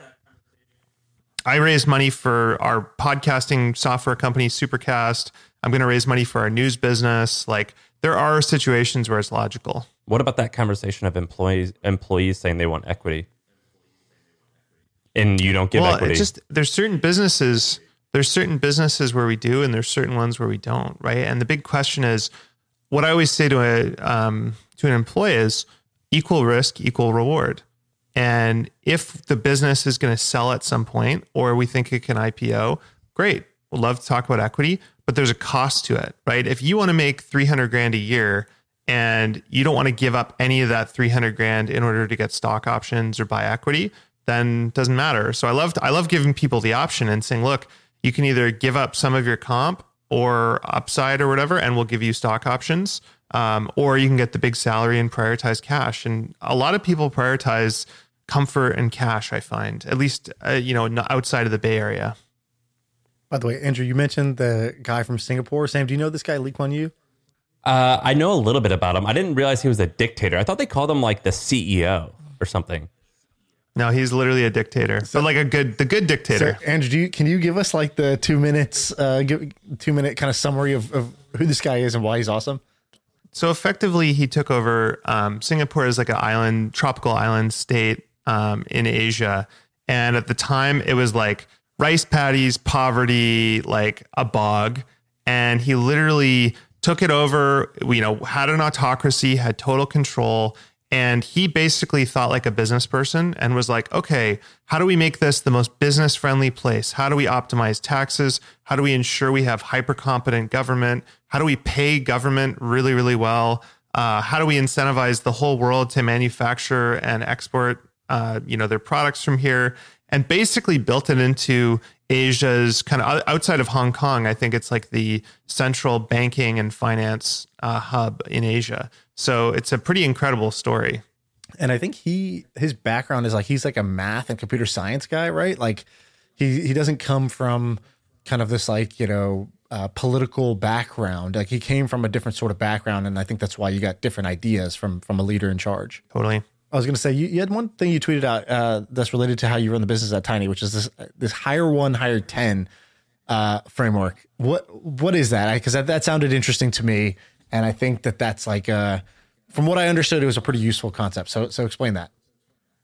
I raised money for our podcasting software company, Supercast. I'm going to raise money for our news business. Like there are situations where it's logical. What about that conversation of employees employees saying they want equity? And you don't give well, equity. It's just there's certain businesses there's certain businesses where we do and there's certain ones where we don't, right? And the big question is what I always say to a um, to an employee is equal risk, equal reward. And if the business is going to sell at some point or we think it can IPO, great. We'd love to talk about equity, but there's a cost to it, right? If you want to make 300 grand a year and you don't want to give up any of that 300 grand in order to get stock options or buy equity, then doesn't matter. So I love I love giving people the option and saying, look, you can either give up some of your comp or upside or whatever, and we'll give you stock options, um, or you can get the big salary and prioritize cash. And a lot of people prioritize comfort and cash. I find, at least uh, you know, outside of the Bay Area. By the way, Andrew, you mentioned the guy from Singapore. Sam, do you know this guy, Lee Kuan Yew? Uh, I know a little bit about him. I didn't realize he was a dictator. I thought they called him like the CEO or something. No, he's literally a dictator, so, but like a good, the good dictator. So, Andrew, you, can you give us like the two minutes, uh, give, two minute kind of summary of, of who this guy is and why he's awesome? So effectively, he took over um, Singapore as like an island, tropical island state um, in Asia, and at the time it was like rice paddies, poverty, like a bog, and he literally took it over. You know, had an autocracy, had total control, and he basically thought like a business person and was like, okay, how do we make this the most business friendly place? How do we optimize taxes? How do we ensure we have hyper competent government? How do we pay government really, really well? Uh, how do we incentivize the whole world to manufacture and export, uh, you know, their products from here? And basically built it into Asia's kind of outside of Hong Kong. I think it's like the central banking and finance uh, hub in Asia. So it's a pretty incredible story. And I think he his background is like he's like a math and computer science guy, right? Like he he doesn't come from kind of this like you know uh, political background. Like he came from a different sort of background, and I think that's why you got different ideas from from a leader in charge. Totally. I was going to say you, you had one thing you tweeted out uh, that's related to how you run the business at Tiny, which is this this hire one, hire ten uh, framework. What what is that? Because that, that sounded interesting to me, and I think that that's like uh, from what I understood, it was a pretty useful concept. So so explain that.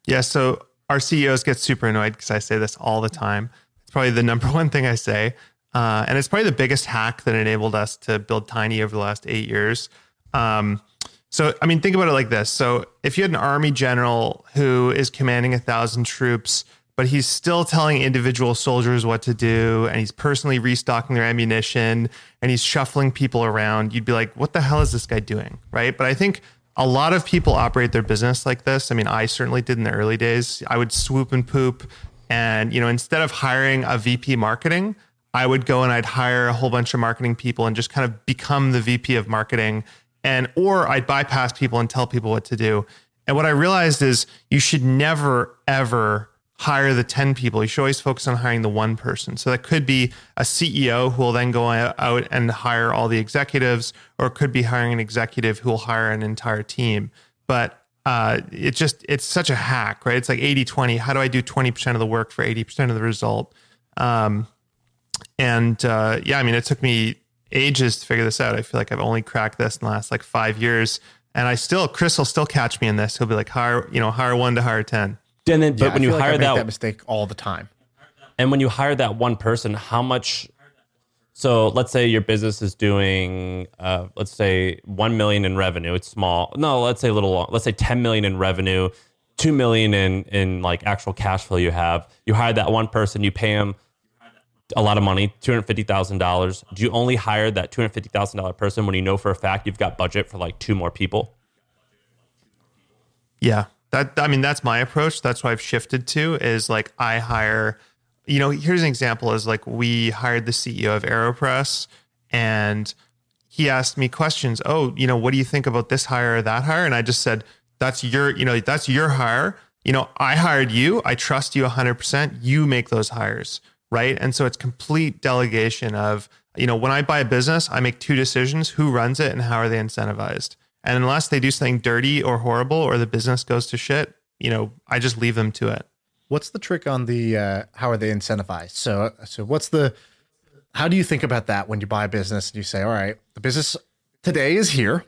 Yeah. So our CEOs get super annoyed because I say this all the time. It's probably the number one thing I say. Uh, and it's probably the biggest hack that enabled us to build Tiny over the last eight years. Um, so, I mean, think about it like this. So, if you had an army general who is commanding a thousand troops, but he's still telling individual soldiers what to do, and he's personally restocking their ammunition, and he's shuffling people around, you'd be like, what the hell is this guy doing? Right. But I think a lot of people operate their business like this. I mean, I certainly did in the early days. I would swoop and poop. And, you know, instead of hiring a VP marketing, I would go and I'd hire a whole bunch of marketing people and just kind of become the VP of marketing and or I'd bypass people and tell people what to do. And what I realized is you should never ever hire the 10 people. You should always focus on hiring the one person. So that could be a CEO who will then go out and hire all the executives, or it could be hiring an executive who will hire an entire team. But uh, it just, it's such a hack, right? It's like 80 20. How do I do 20% of the work for 80% of the result? Um, and uh, yeah, I mean, it took me ages to figure this out. I feel like I've only cracked this in the last like five years. And I still, Chris will still catch me in this. He'll be like, hire, you know, hire one to hire 10. And then, but when you feel like I hire make that, that mistake all the time. and when you hire that one person, how much? So let's say your business is doing, uh, let's say one million in revenue. It's small. No, let's say a little long. Let's say ten million in revenue, two million in in like actual cash flow. You have you hire that one person. You pay him a lot of money, two hundred fifty thousand dollars. Do you only hire that two hundred fifty thousand dollar person when you know for a fact you've got budget for like two more people? Yeah. That I mean that's my approach. That's what I've shifted to is like I hire you know, here's an example is like we hired the CEO of AeroPress and he asked me questions. Oh, you know, what do you think about this hire or that hire? And I just said, that's your, you know, that's your hire. You know, I hired you. I trust you 100%. You make those hires, right? And so it's complete delegation of, you know, when I buy a business, I make two decisions who runs it and how are they incentivized. And unless they do something dirty or horrible or the business goes to shit, you know, I just leave them to it. What's the trick on the uh, how are they incentivized? So so what's the how do you think about that when you buy a business and you say, all right, the business today is here,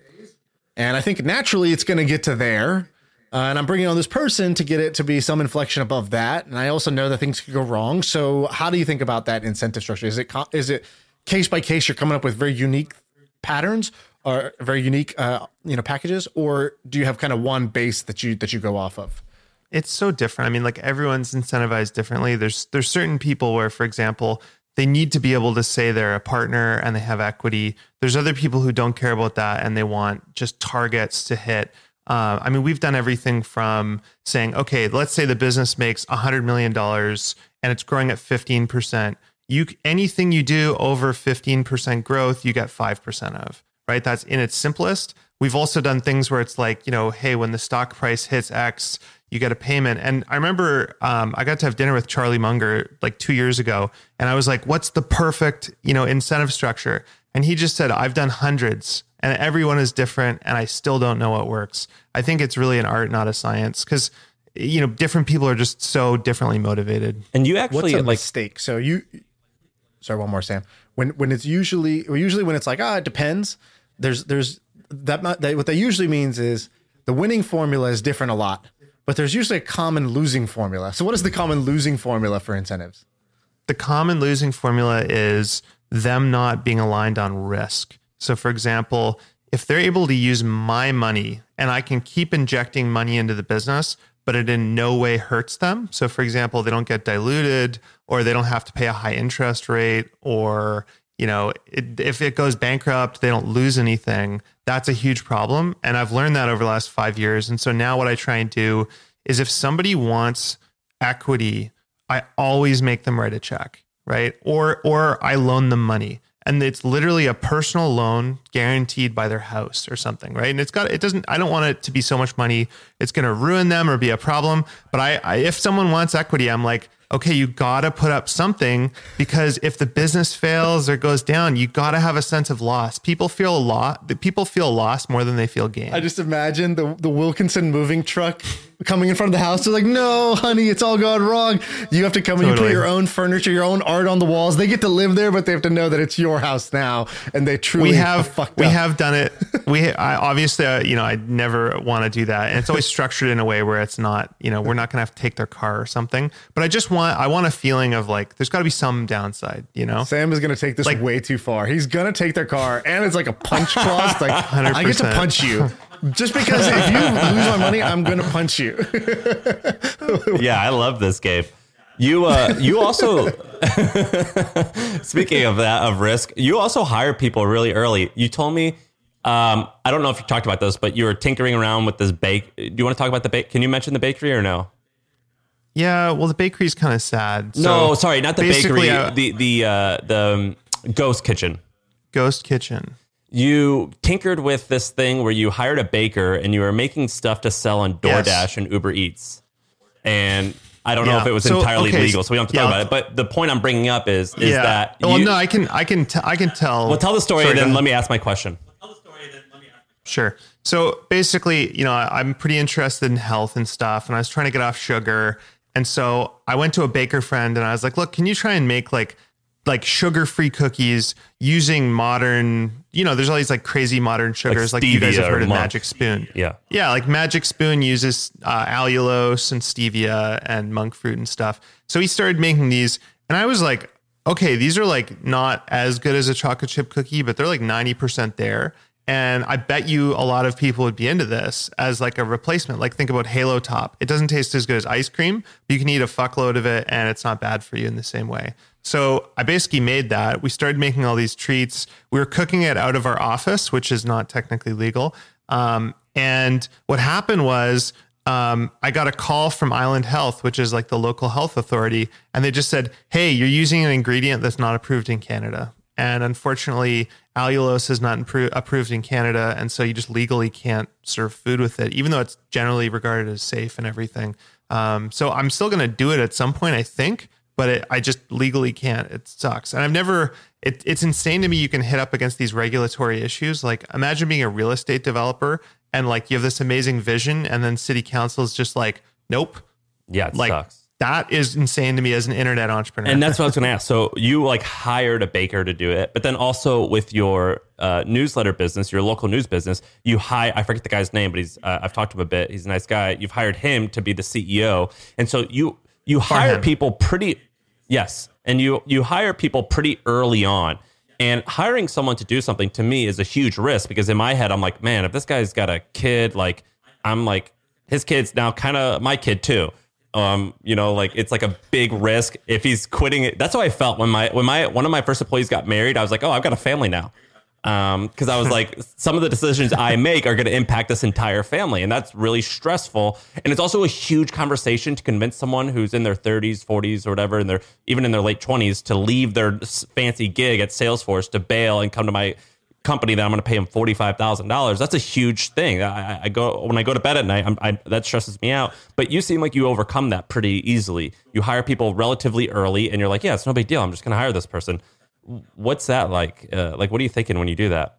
and I think naturally it's going to get to there, uh, and I'm bringing on this person to get it to be some inflection above that, and I also know that things could go wrong. So how do you think about that incentive structure? Is it is it case by case? You're coming up with very unique patterns or very unique uh, you know packages, or do you have kind of one base that you that you go off of? it's so different. I mean, like everyone's incentivized differently. There's there's certain people where, for example, they need to be able to say they're a partner and they have equity. There's other people who don't care about that and they want just targets to hit. Uh, I mean, we've done everything from saying, okay, let's say the business makes $100 million and it's growing at 15%. You anything you do over 15% growth, you get 5% of, right? That's in its simplest. We've also done things where it's like, you know, hey, when the stock price hits X, you get a payment. And I remember um, I got to have dinner with Charlie Munger like two years ago, and I was like, "What's the perfect you know incentive structure?" And he just said, "I've done hundreds, and everyone is different, and I still don't know what works." I think it's really an art, not a science, because you know different people are just so differently motivated. And you actually What's actually a like mistake? So you, sorry, one more, Sam. When when it's usually well, usually when it's like ah, it depends. There's there's that, that what that usually means is the winning formula is different a lot, but there's usually a common losing formula. So what is the common losing formula for incentives? the common losing formula is them not being aligned on risk. So, for example, if they're able to use my money and I can keep injecting money into the business, but it in no way hurts them. So, for example, they don't get diluted or they don't have to pay a high interest rate or you know, it, if it goes bankrupt, they don't lose anything. That's a huge problem. And I've learned that over the last five years. And so now what I try and do is if somebody wants equity, I always make them write a check, right? Or or I loan them money. And it's literally a personal loan guaranteed by their house or something, right? And it's got it doesn't I don't want it to be so much money it's going to ruin them or be a problem, but I, I if someone wants equity, I'm like okay, you got to put up something because if the business fails or goes down, you got to have a sense of loss. People feel a lot. People feel lost more than they feel gain. I just imagine the, the Wilkinson moving truck coming in front of the house. They're like, no, honey, it's all gone wrong. You have to come and you put your own furniture, your own art on the walls. They get to live there, but they have to know that it's your house now. And they truly we have fucked we up. have done it. We I, obviously, uh, you know, I never want to do that, and it's always structured in a way where it's not, you know, we're not going to have to take their car or something. But I just want, I want a feeling of like, there's got to be some downside, you know. Sam is going to take this Like- way too far. He's going to take their car, and it's like a punch clause. It's Like I get to punch you just because if you lose my money, I'm going to punch you. yeah, I love this game. You uh you also speaking of that of risk, you also hire people really early. You told me um I don't know if you talked about this, but you were tinkering around with this bake. Do you want to talk about the bake? Can you mention the bakery or no? Yeah, well, the bakery's kind of sad. no, sorry, not the bakery. uh, the the uh the um, ghost kitchen. Ghost Kitchen. You tinkered with this thing where you hired a baker and you were making stuff to sell on DoorDash Yes. and Uber Eats. And I don't know if it was So, entirely okay, legal, so we don't have to yeah, talk about it. But the point I'm bringing up is is that well, no, I can, I can, t- I can tell. well tell the story Sorry, and then let me ask my question. Sure. So basically, you know, I'm pretty interested in health and stuff, and I was trying to get off sugar. And so I went to a baker friend and I was like, look, can you try and make like like sugar-free cookies using modern, you know, there's all these like crazy modern sugars like, you guys have heard of monk. Magic Spoon. Yeah. Yeah, like Magic Spoon uses uh, allulose and stevia and monk fruit and stuff. So he started making these, and I was like, okay, these are like not as good as a chocolate chip cookie, but they're like 90% there. And I bet you a lot of people would be into this as like a replacement. Like think about Halo Top. It doesn't taste as good as ice cream, but you can eat a fuckload of it and it's not bad for you in the same way. So I basically made that. We started making all these treats. We were cooking it out of our office, which is not technically legal. Um, and what happened was um, I got a call from Island Health, which is like the local health authority, and they just said, "Hey, you're using an ingredient that's not approved in Canada." And unfortunately, allulose is not appro- approved in Canada, and so you just legally can't serve food with it, even though it's generally regarded as safe and everything. Um, so I'm still going to do it at some point, I think, but it, I just legally can't. It sucks, and I've never. It, it's insane to me. You can hit up against these regulatory issues. Like, imagine being a real estate developer and like you have this amazing vision, and then city council is just like, nope. Yeah, it Like sucks. That is insane to me as an internet entrepreneur. And that's what I was going to ask. So you like hired a baker to do it, but then also with your uh, newsletter business, your local news business, you hire. I forget the guy's name, but he's. Uh, I've talked to him a bit. He's a nice guy. You've hired him to be the CEO, and so you you hire people pretty. Yes, and you you hire people pretty early on. And hiring someone to do something to me is a huge risk because in my head I'm like, man, if this guy's got a kid, like I'm like his kid's now kind of my kid too. Um, you know, like it's like a big risk if he's quitting it. That's how I felt when my when my one of my first employees got married. I was like, oh, I've got a family now. Um, because I was like, some of the decisions I make are going to impact this entire family, and that's really stressful. And it's also a huge conversation to convince someone who's in their 30s, 40s, or whatever, and they're even in their late 20s to leave their fancy gig at Salesforce to bail and come to my company that I'm going to pay him forty five thousand dollars. That's a huge thing. I, I- go when I go to bed at night. I, that stresses me out. But you seem like you overcome that pretty easily. You hire people relatively early, and you're like, yeah, it's no big deal. I'm just going to hire this person. What's that like? Uh, like, what are you thinking when you do that?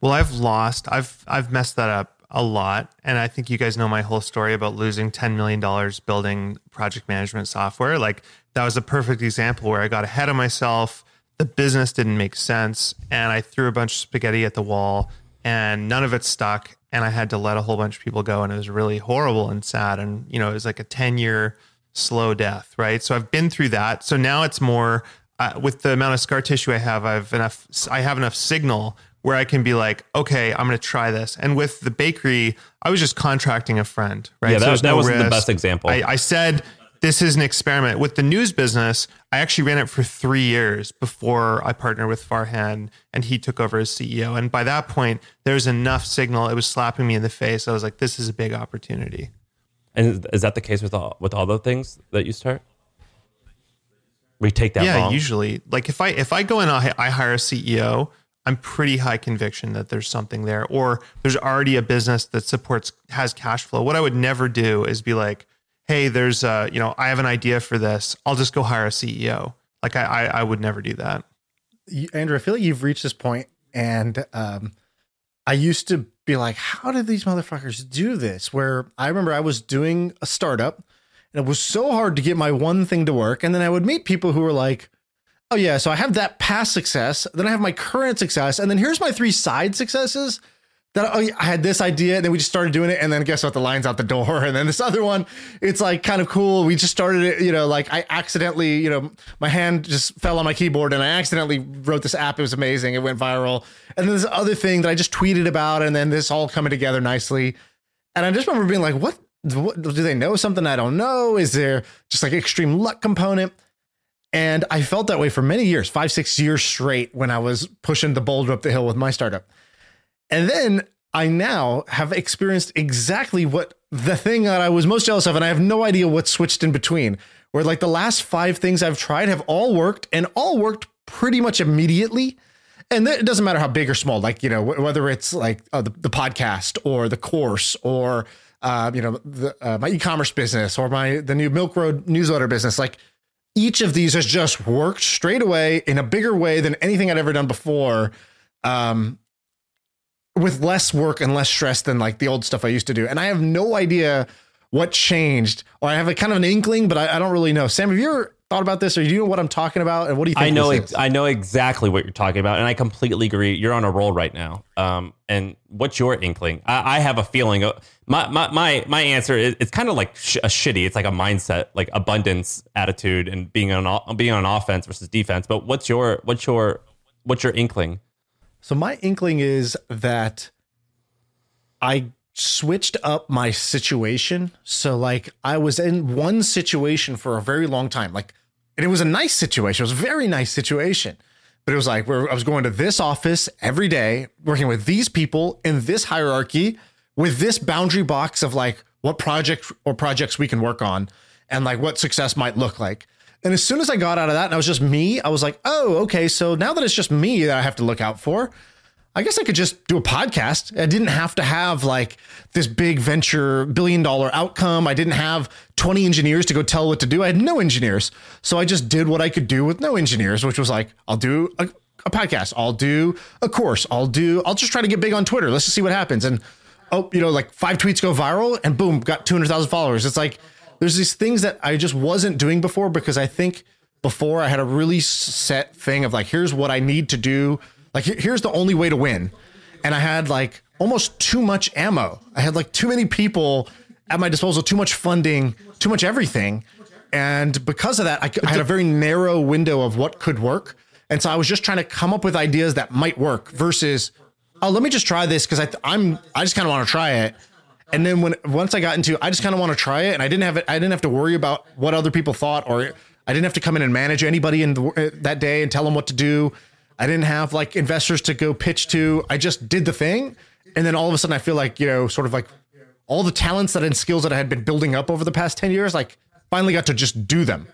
Well, I've lost. I've I've messed that up a lot, and I think you guys know my whole story about losing ten million dollars building project management software. Like that was a perfect example where I got ahead of myself. The business didn't make sense, and I threw a bunch of spaghetti at the wall, and none of it stuck. And I had to let a whole bunch of people go, and it was really horrible and sad. And you know, it was like a ten year slow death, right? So I've been through that. So now it's more uh, with the amount of scar tissue I have. I've enough. I have enough signal where I can be like, okay, I'm going to try this. And with the bakery, I was just contracting a friend, right? Yeah, that- there's that wasn't the best example. I, I said this is an experiment with the news business. I actually ran it for three years before I partnered with Farhan and he took over as CEO. And by that point, there was enough signal. It was slapping me in the face. I was like, this is a big opportunity. And is- that the case with all with all the things that you start? We take that yeah wrong. usually like if i if i go in I, I hire a ceo i'm pretty high conviction that there's something there or there's already a business that supports has cash flow what i would never do is be like hey, there's a, you know, I have an idea for this. I'll just go hire a CEO. Like I, I, I would never do that. Andrew, I feel like you've reached this point, and um, I used to be like, how did these motherfuckers do this? Where I remember I was doing a startup, and it was so hard to get my one thing to work, and then I would meet people who were like, oh yeah, so I have that past success, then I have my current success, and then here's my three side successes that oh, I had this idea, and then we just started doing it, and then guess what? The line's out the door, and then this other one, it's like kind of cool. We just started it, you know, like I accidentally, you know, my hand just fell on my keyboard, and I accidentally wrote this app. It was amazing. It went viral, and then this other thing that I just tweeted about, and then this all coming together nicely. And I just remember being like, what? what do they know something I don't know? Is there just like extreme luck component? And I felt that way for many years, five, six years straight when I was pushing the boulder up the hill with my startup. And then I now have experienced exactly what the thing that I was most jealous of, and I have no idea what switched in between. Where like the last five things I've tried have all worked and all worked pretty much immediately. And it doesn't matter how big or small, like, you know, whether it's like uh, the, the podcast or the course or, uh, you know, the, uh, my e-commerce business or my, the new Milk Road newsletter business, like each of these has just worked straight away in a bigger way than anything I'd ever done before. Um, with less work and less stress than like the old stuff I used to do. And I have no idea what changed, or I have a kind of an inkling, but I, I don't really know. Sam, have you ever thought about this, or do you know what I'm talking about? And what do you think? I know, ex- I know exactly what you're talking about, and I completely agree. You're on a roll right now. Um, and what's your inkling? I, I have a feeling. Of, my my my my answer is it's kind of like sh- a shitty. It's like a mindset, like abundance attitude, and being on being on offense versus defense. But what's your what's your what's your inkling? So my inkling is that I switched up my situation. So like I was in one situation for a very long time. Like and it was a nice situation. It was a very nice situation. But it was like where I was going to this office every day, working with these people in this hierarchy with this boundary box of like what project or projects we can work on and like what success might look like. And as soon as I got out of that and I was just me, I was like, oh, okay. So now that it's just me that I have to look out for, I guess I could just do a podcast. I didn't have to have like this big venture billion dollar outcome. I didn't have 20 engineers to go tell what to do. I had no engineers. So I just did what I could do with no engineers, which was like, I'll do a, a podcast, I'll do a course, I'll do, I'll just try to get big on Twitter. Let's just see what happens. And oh, you know, like five tweets go viral and boom, got 200,000 followers. It's like, there's these things that I just wasn't doing before because I think before I had a really set thing of like, here's what I need to do. Like, here's the only way to win. And I had like almost too much ammo. I had like too many people at my disposal, too much funding, too much everything. And because of that, I, I had a very narrow window of what could work. And so I was just trying to come up with ideas that might work versus, oh, let me just try this because I'm I just kind of want to try it. And then when once I got into, I just kind of want to try it, and I didn't have it. I didn't have to worry about what other people thought, or I didn't have to come in and manage anybody in the, uh, that day and tell them what to do. I didn't have like investors to go pitch to. I just did the thing, and then all of a sudden, I feel like you know, sort of like all the talents that and skills that I had been building up over the past ten years, like finally got to just do them.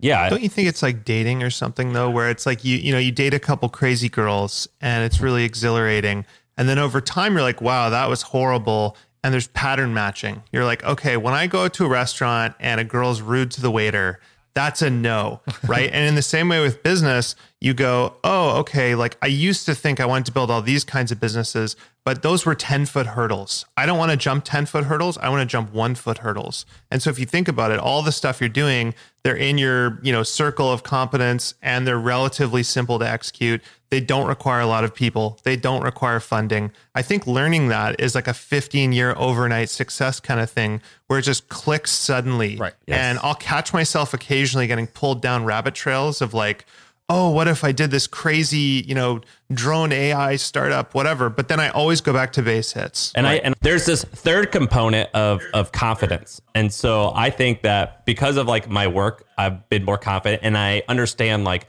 Yeah. Don't you think it's like dating or something though, where it's like you you know you date a couple crazy girls and it's really exhilarating, and then over time you're like, wow, that was horrible and there's pattern matching. You're like, okay, when I go to a restaurant and a girl's rude to the waiter, that's a no, right? and in the same way with business, you go, oh, okay, like I used to think I wanted to build all these kinds of businesses, but those were 10 foot hurdles. I don't want to jump 10 foot hurdles. I want to jump one foot hurdles. And so if you think about it, all the stuff you're doing, they're in your, you know, circle of competence and they're relatively simple to execute. They don't require a lot of people. They don't require funding. I think learning that is like a 15 year overnight success kind of thing where it just clicks suddenly. Right. Yes. And I'll catch myself occasionally getting pulled down rabbit trails of like, oh, what if I did this crazy, you know, drone AI startup, whatever. But then I always go back to base hits. And right? I and there's this third component of of confidence. And so I think that because of like my work, I've been more confident and I understand like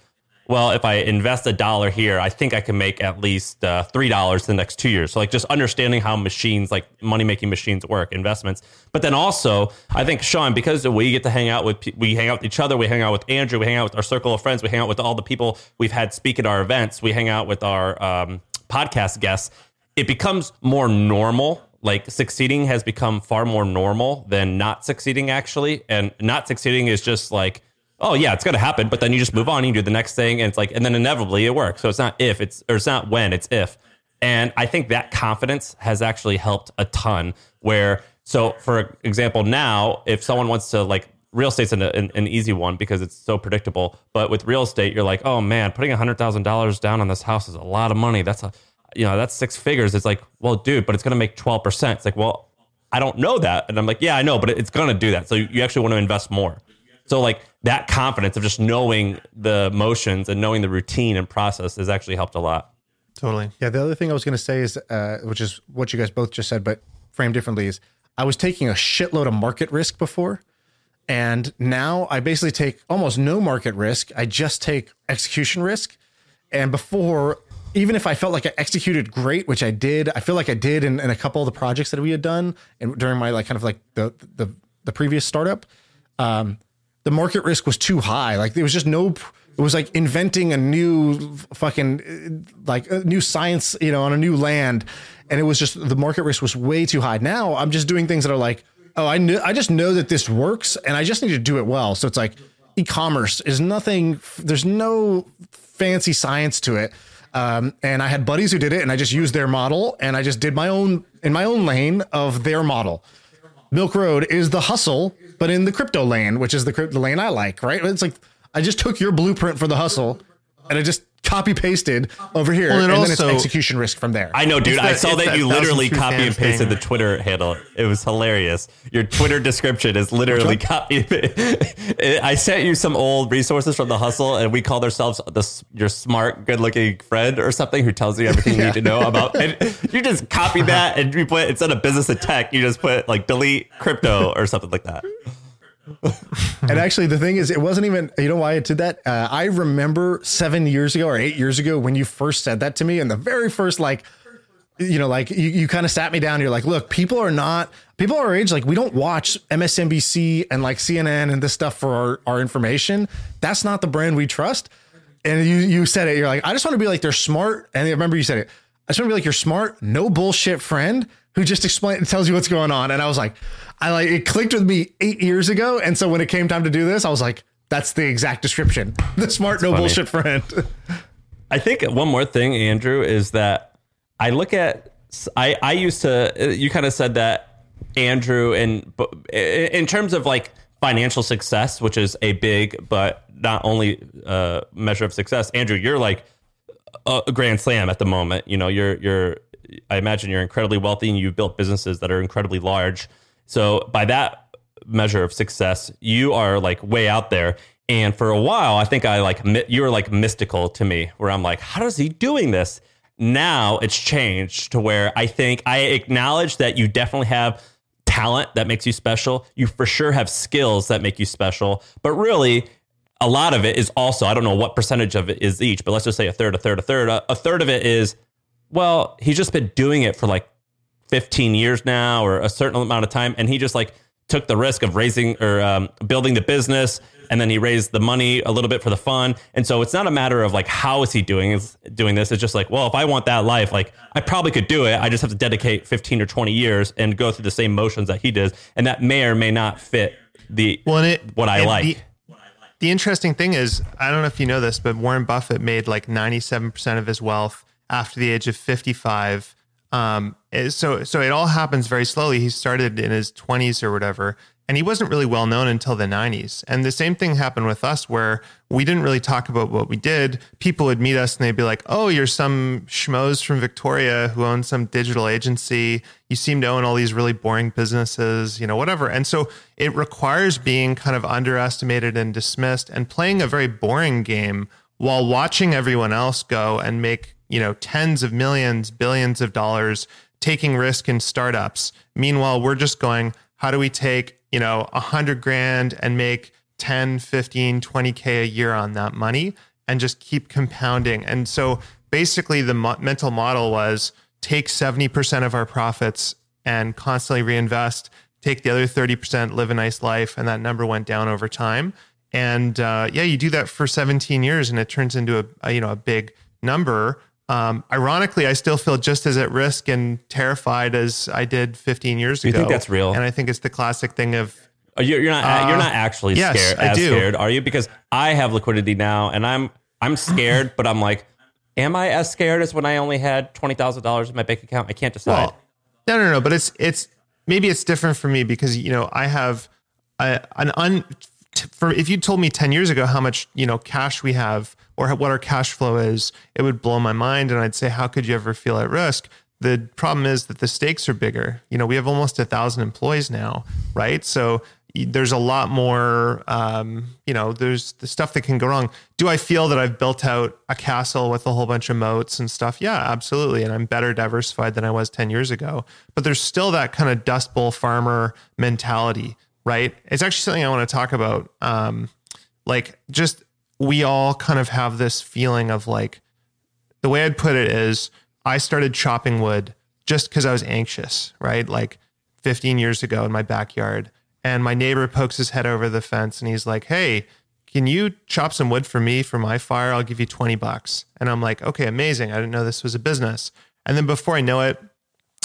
well, if I invest a dollar here, I think I can make at least uh, three dollars the next two years. So like just understanding how machines, like money making machines, work, investments. But then also, I think Shaan, because we get to hang out with, we hang out with each other, we hang out with Andrew, we hang out with our circle of friends, we hang out with all the people we've had speak at our events, we hang out with our um, podcast guests. It becomes more normal Like succeeding has become far more normal than not succeeding actually. And not succeeding is just like, oh yeah, it's gonna happen, but then you just move on, you do the next thing, and it's like, and then inevitably it works. So it's not if, it's or it's not when, it's if. And I think that confidence has actually helped a ton. Where so for example, now if someone wants to like real estate's an, an, an, easy one because it's so predictable. But with real estate, you're like, oh man, putting hundred thousand dollars down on this house is a lot of money. That's a, you know, that's six figures. It's like, well, dude, but it's to make twelve percent. It's like, well, I don't know that, and I'm like, yeah, I know, but it's to do that. So you actually want to invest more. So like that confidence of just knowing the motions and knowing the routine and process has actually helped a lot. Totally. Yeah. The other thing I was going to say is, uh, which is what you guys both just said, but framed differently, is I was taking a shitload of market risk before. And now I basically take almost no market risk. I just take execution risk. And before, even if I felt like I executed great, which I did, I feel like I did in, in a couple of the projects that we had done and during my like kind of like the the the previous startup, um, the market risk was too high. Like there was just no it was like inventing a new fucking like a new science, you know, on a new land. And it was just the market risk was way too high. Now I'm just doing things that are like, oh, I knew, I just know that this works and I just need to do it well. So it's like e-commerce is nothing, there's no fancy science to it. Um, and I had buddies who did it and I just used their model and I just did my own in my own lane of their model. Milk Road is the hustle, but in the crypto lane, which is the, the lane I like, right? It's like I just took your blueprint for the hustle and I just copy pasted over here, well, and, and also, then it's execution risk from there. I know, dude. That, I saw that, that you literally copy and pasted thing. the Twitter handle. It was hilarious. Your Twitter description is literally copy. I sent you some old resources from the hustle, and we called ourselves the your smart, good-looking friend or something who tells you everything yeah. you need to know about. And you just copy that, and you put instead of business and tech, you just put like delete crypto or something like that and actually, the thing is, it wasn't even, you know why I did that? Uh, I remember seven years ago or eight years ago when you first said that to me, and the very first, like, you know, like you, you kind of sat me down. You're like, look, people are not, people our age, like, we don't watch MSNBC and like CNN and this stuff for our, our information. That's not the brand we trust. And you, you said it, you're like, I just want to be like, they're smart. And I remember you said it. I just want to be like your smart, no bullshit friend who just explains, and tells you what's going on. And I was like, I like it clicked with me eight years ago, and so when it came time to do this, I was like, "That's the exact description." The smart, That's no funny. bullshit friend. I think one more thing, Andrew, is that I look at I I used to you kind of said that Andrew and in terms of like financial success, which is a big but not only uh, measure of success. Andrew, you're like a grand slam at the moment. You know, you're you're I imagine you're incredibly wealthy and you've built businesses that are incredibly large. So by that measure of success, you are like way out there. And for a while, I think I like you were like mystical to me, where I'm like, how is he doing this? Now it's changed to where I think I acknowledge that you definitely have talent that makes you special. You for sure have skills that make you special, but really a lot of it is also I don't know what percentage of it is each, but let's just say a third, a third, a third. A, a third of it is well, he's just been doing it for like 15 years now or a certain amount of time. And he just like took the risk of raising or um, building the business. And then he raised the money a little bit for the fun. And so it's not a matter of like, how is he doing is doing this? It's just like, well, if I want that life, like I probably could do it. I just have to dedicate 15 or 20 years and go through the same motions that he does. And that may or may not fit the, well, it, what I like. The, the interesting thing is, I don't know if you know this, but Warren Buffett made like 97% of his wealth after the age of 55 um, so so it all happens very slowly. He started in his 20s or whatever, and he wasn't really well known until the 90s. And the same thing happened with us, where we didn't really talk about what we did. People would meet us and they'd be like, "Oh, you're some schmoes from Victoria who own some digital agency. You seem to own all these really boring businesses, you know, whatever." And so it requires being kind of underestimated and dismissed, and playing a very boring game while watching everyone else go and make you know, tens of millions, billions of dollars taking risk in startups. Meanwhile, we're just going, how do we take, you know, a hundred grand and make 10, 15, 20K a year on that money and just keep compounding. And so basically the mo- mental model was take 70% of our profits and constantly reinvest, take the other 30%, live a nice life. And that number went down over time. And uh, yeah, you do that for 17 years and it turns into a, a you know, a big number Um, ironically, I still feel just as at risk and terrified as I did 15 years You ago. think that's real? And I think it's the classic thing of Oh, You're, you're not. you're not actually yes, scared. I do. scared, are you? Because I have liquidity now, and I'm I'm scared, but I'm like, am I as scared as when I only had twenty thousand dollars in my bank account? I can't decide. Well, no, no, no. But it's it's maybe it's different for me because you know I have a, an un. t- For if you told me ten years ago how much you know cash we have or what our cash flow is, it would blow my mind, and I'd say, how could you ever feel at risk? The problem is that the stakes are bigger. You know, we have almost a thousand employees now, right? So there's a lot more. Um, you know, there's the stuff that can go wrong. Do I feel that I've built out a castle with a whole bunch of moats and stuff? Yeah, absolutely. And I'm better diversified than I was 10 years ago. But there's still that kind of dust bowl farmer mentality, right? It's actually something I want to talk about. Um, like, just we all kind of have this feeling of like, the way I'd put it is I started chopping wood just because I was anxious, right? Like 15 years ago in my backyard. And my neighbor pokes his head over the fence and he's like, Hey, can you chop some wood for me for my fire? I'll give you 20 bucks. And I'm like, Okay, amazing. I didn't know this was a business. And then before I know it,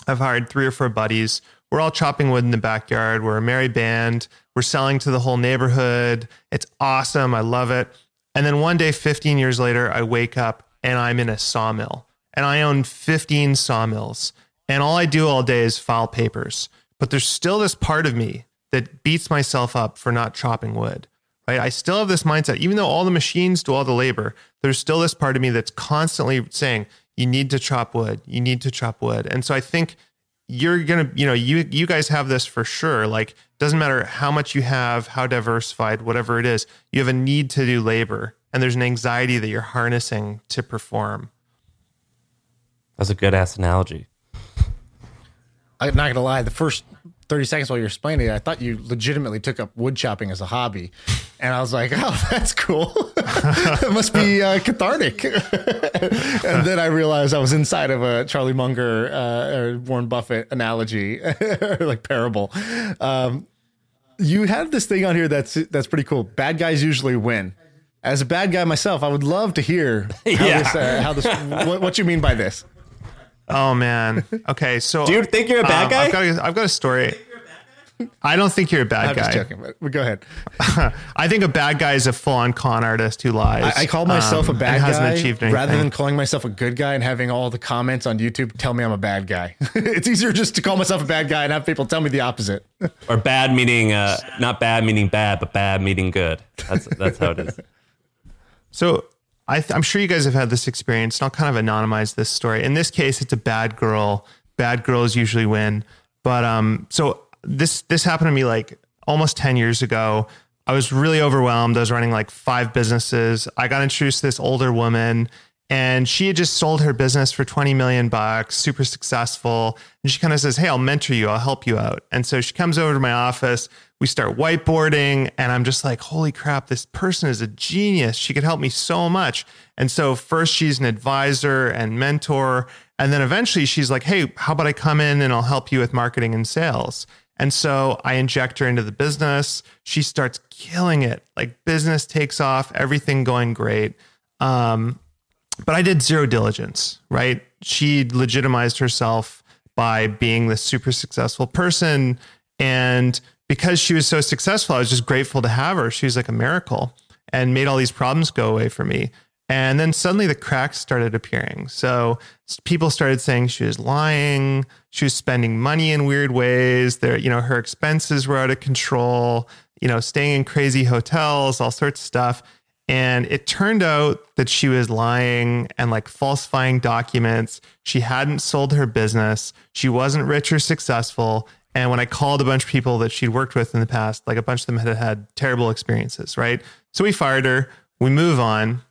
I've hired three or four buddies. We're all chopping wood in the backyard. We're a merry band. We're selling to the whole neighborhood. It's awesome. I love it. And then one day, 15 years later, I wake up and I'm in a sawmill and I own 15 sawmills. And all I do all day is file papers. But there's still this part of me that beats myself up for not chopping wood. Right? I still have this mindset, even though all the machines do all the labor, there's still this part of me that's constantly saying, you need to chop wood. You need to chop wood. And so I think you're gonna, you know, you you guys have this for sure. Like, doesn't matter how much you have, how diversified, whatever it is, you have a need to do labor, and there's an anxiety that you're harnessing to perform. That's a good ass analogy. I'm not gonna lie. The first 30 seconds while you're explaining it, I thought you legitimately took up wood chopping as a hobby, and I was like, "Oh, that's cool. it must be uh, cathartic." and then I realized I was inside of a Charlie Munger uh, or Warren Buffett analogy, like parable. Um, you have this thing on here that's that's pretty cool. Bad guys usually win. As a bad guy myself, I would love to hear how Yeah. this, uh, how this, what, what you mean by this. Oh man. Okay, so Do you think you're a bad um, guy? I've got a, I've got a story. I don't think you're a bad I'm guy. just joking, but but go ahead. I think a bad guy is a full-on con artist who lies. I, I call myself um, a bad and hasn't guy achieved anything. rather than calling myself a good guy and having all the comments on YouTube tell me I'm a bad guy. it's easier just to call myself a bad guy and have people tell me the opposite. Or bad meaning uh, not bad meaning bad, but bad meaning good. That's that's how it is. So I th- I'm sure you guys have had this experience. And I'll kind of anonymize this story. In this case, it's a bad girl. Bad girls usually win. But um, so this this happened to me like almost 10 years ago. I was really overwhelmed. I was running like five businesses. I got introduced to this older woman and she had just sold her business for 20 million bucks, super successful. And she kind of says, Hey, I'll mentor you. I'll help you out. And so she comes over to my office. We start whiteboarding and I'm just like, holy crap, this person is a genius. She could help me so much. And so first she's an advisor and mentor. And then eventually she's like, Hey, how about I come in and I'll help you with marketing and sales? And so I inject her into the business. She starts killing it. Like business takes off, everything going great. Um, but I did zero diligence, right? She legitimized herself by being this super successful person. And because she was so successful, I was just grateful to have her. She was like a miracle and made all these problems go away for me. And then suddenly the cracks started appearing. So people started saying she was lying. She was spending money in weird ways. There, you know, her expenses were out of control. You know, staying in crazy hotels, all sorts of stuff. And it turned out that she was lying and like falsifying documents. She hadn't sold her business. She wasn't rich or successful. And when I called a bunch of people that she'd worked with in the past, like a bunch of them had had terrible experiences, right? So we fired her. We move on.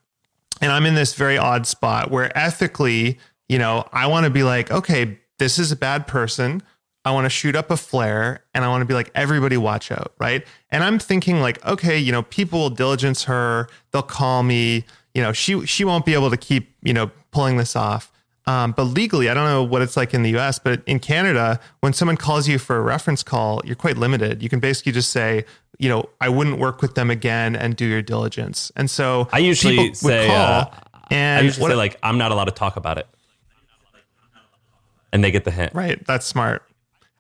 And I'm in this very odd spot where ethically, you know, I want to be like, okay, this is a bad person. I want to shoot up a flare and I want to be like, everybody watch out. Right. And I'm thinking like, okay, you know, people will diligence her. They'll call me, you know, she, she won't be able to keep, you know, pulling this off. Um, but legally, I don't know what it's like in the US, but in Canada, when someone calls you for a reference call, you're quite limited. You can basically just say, you know, I wouldn't work with them again and do your diligence. And so I usually say call- uh, And I usually what- say like, I'm not allowed to talk about it, and they get the hint. Right. That's smart.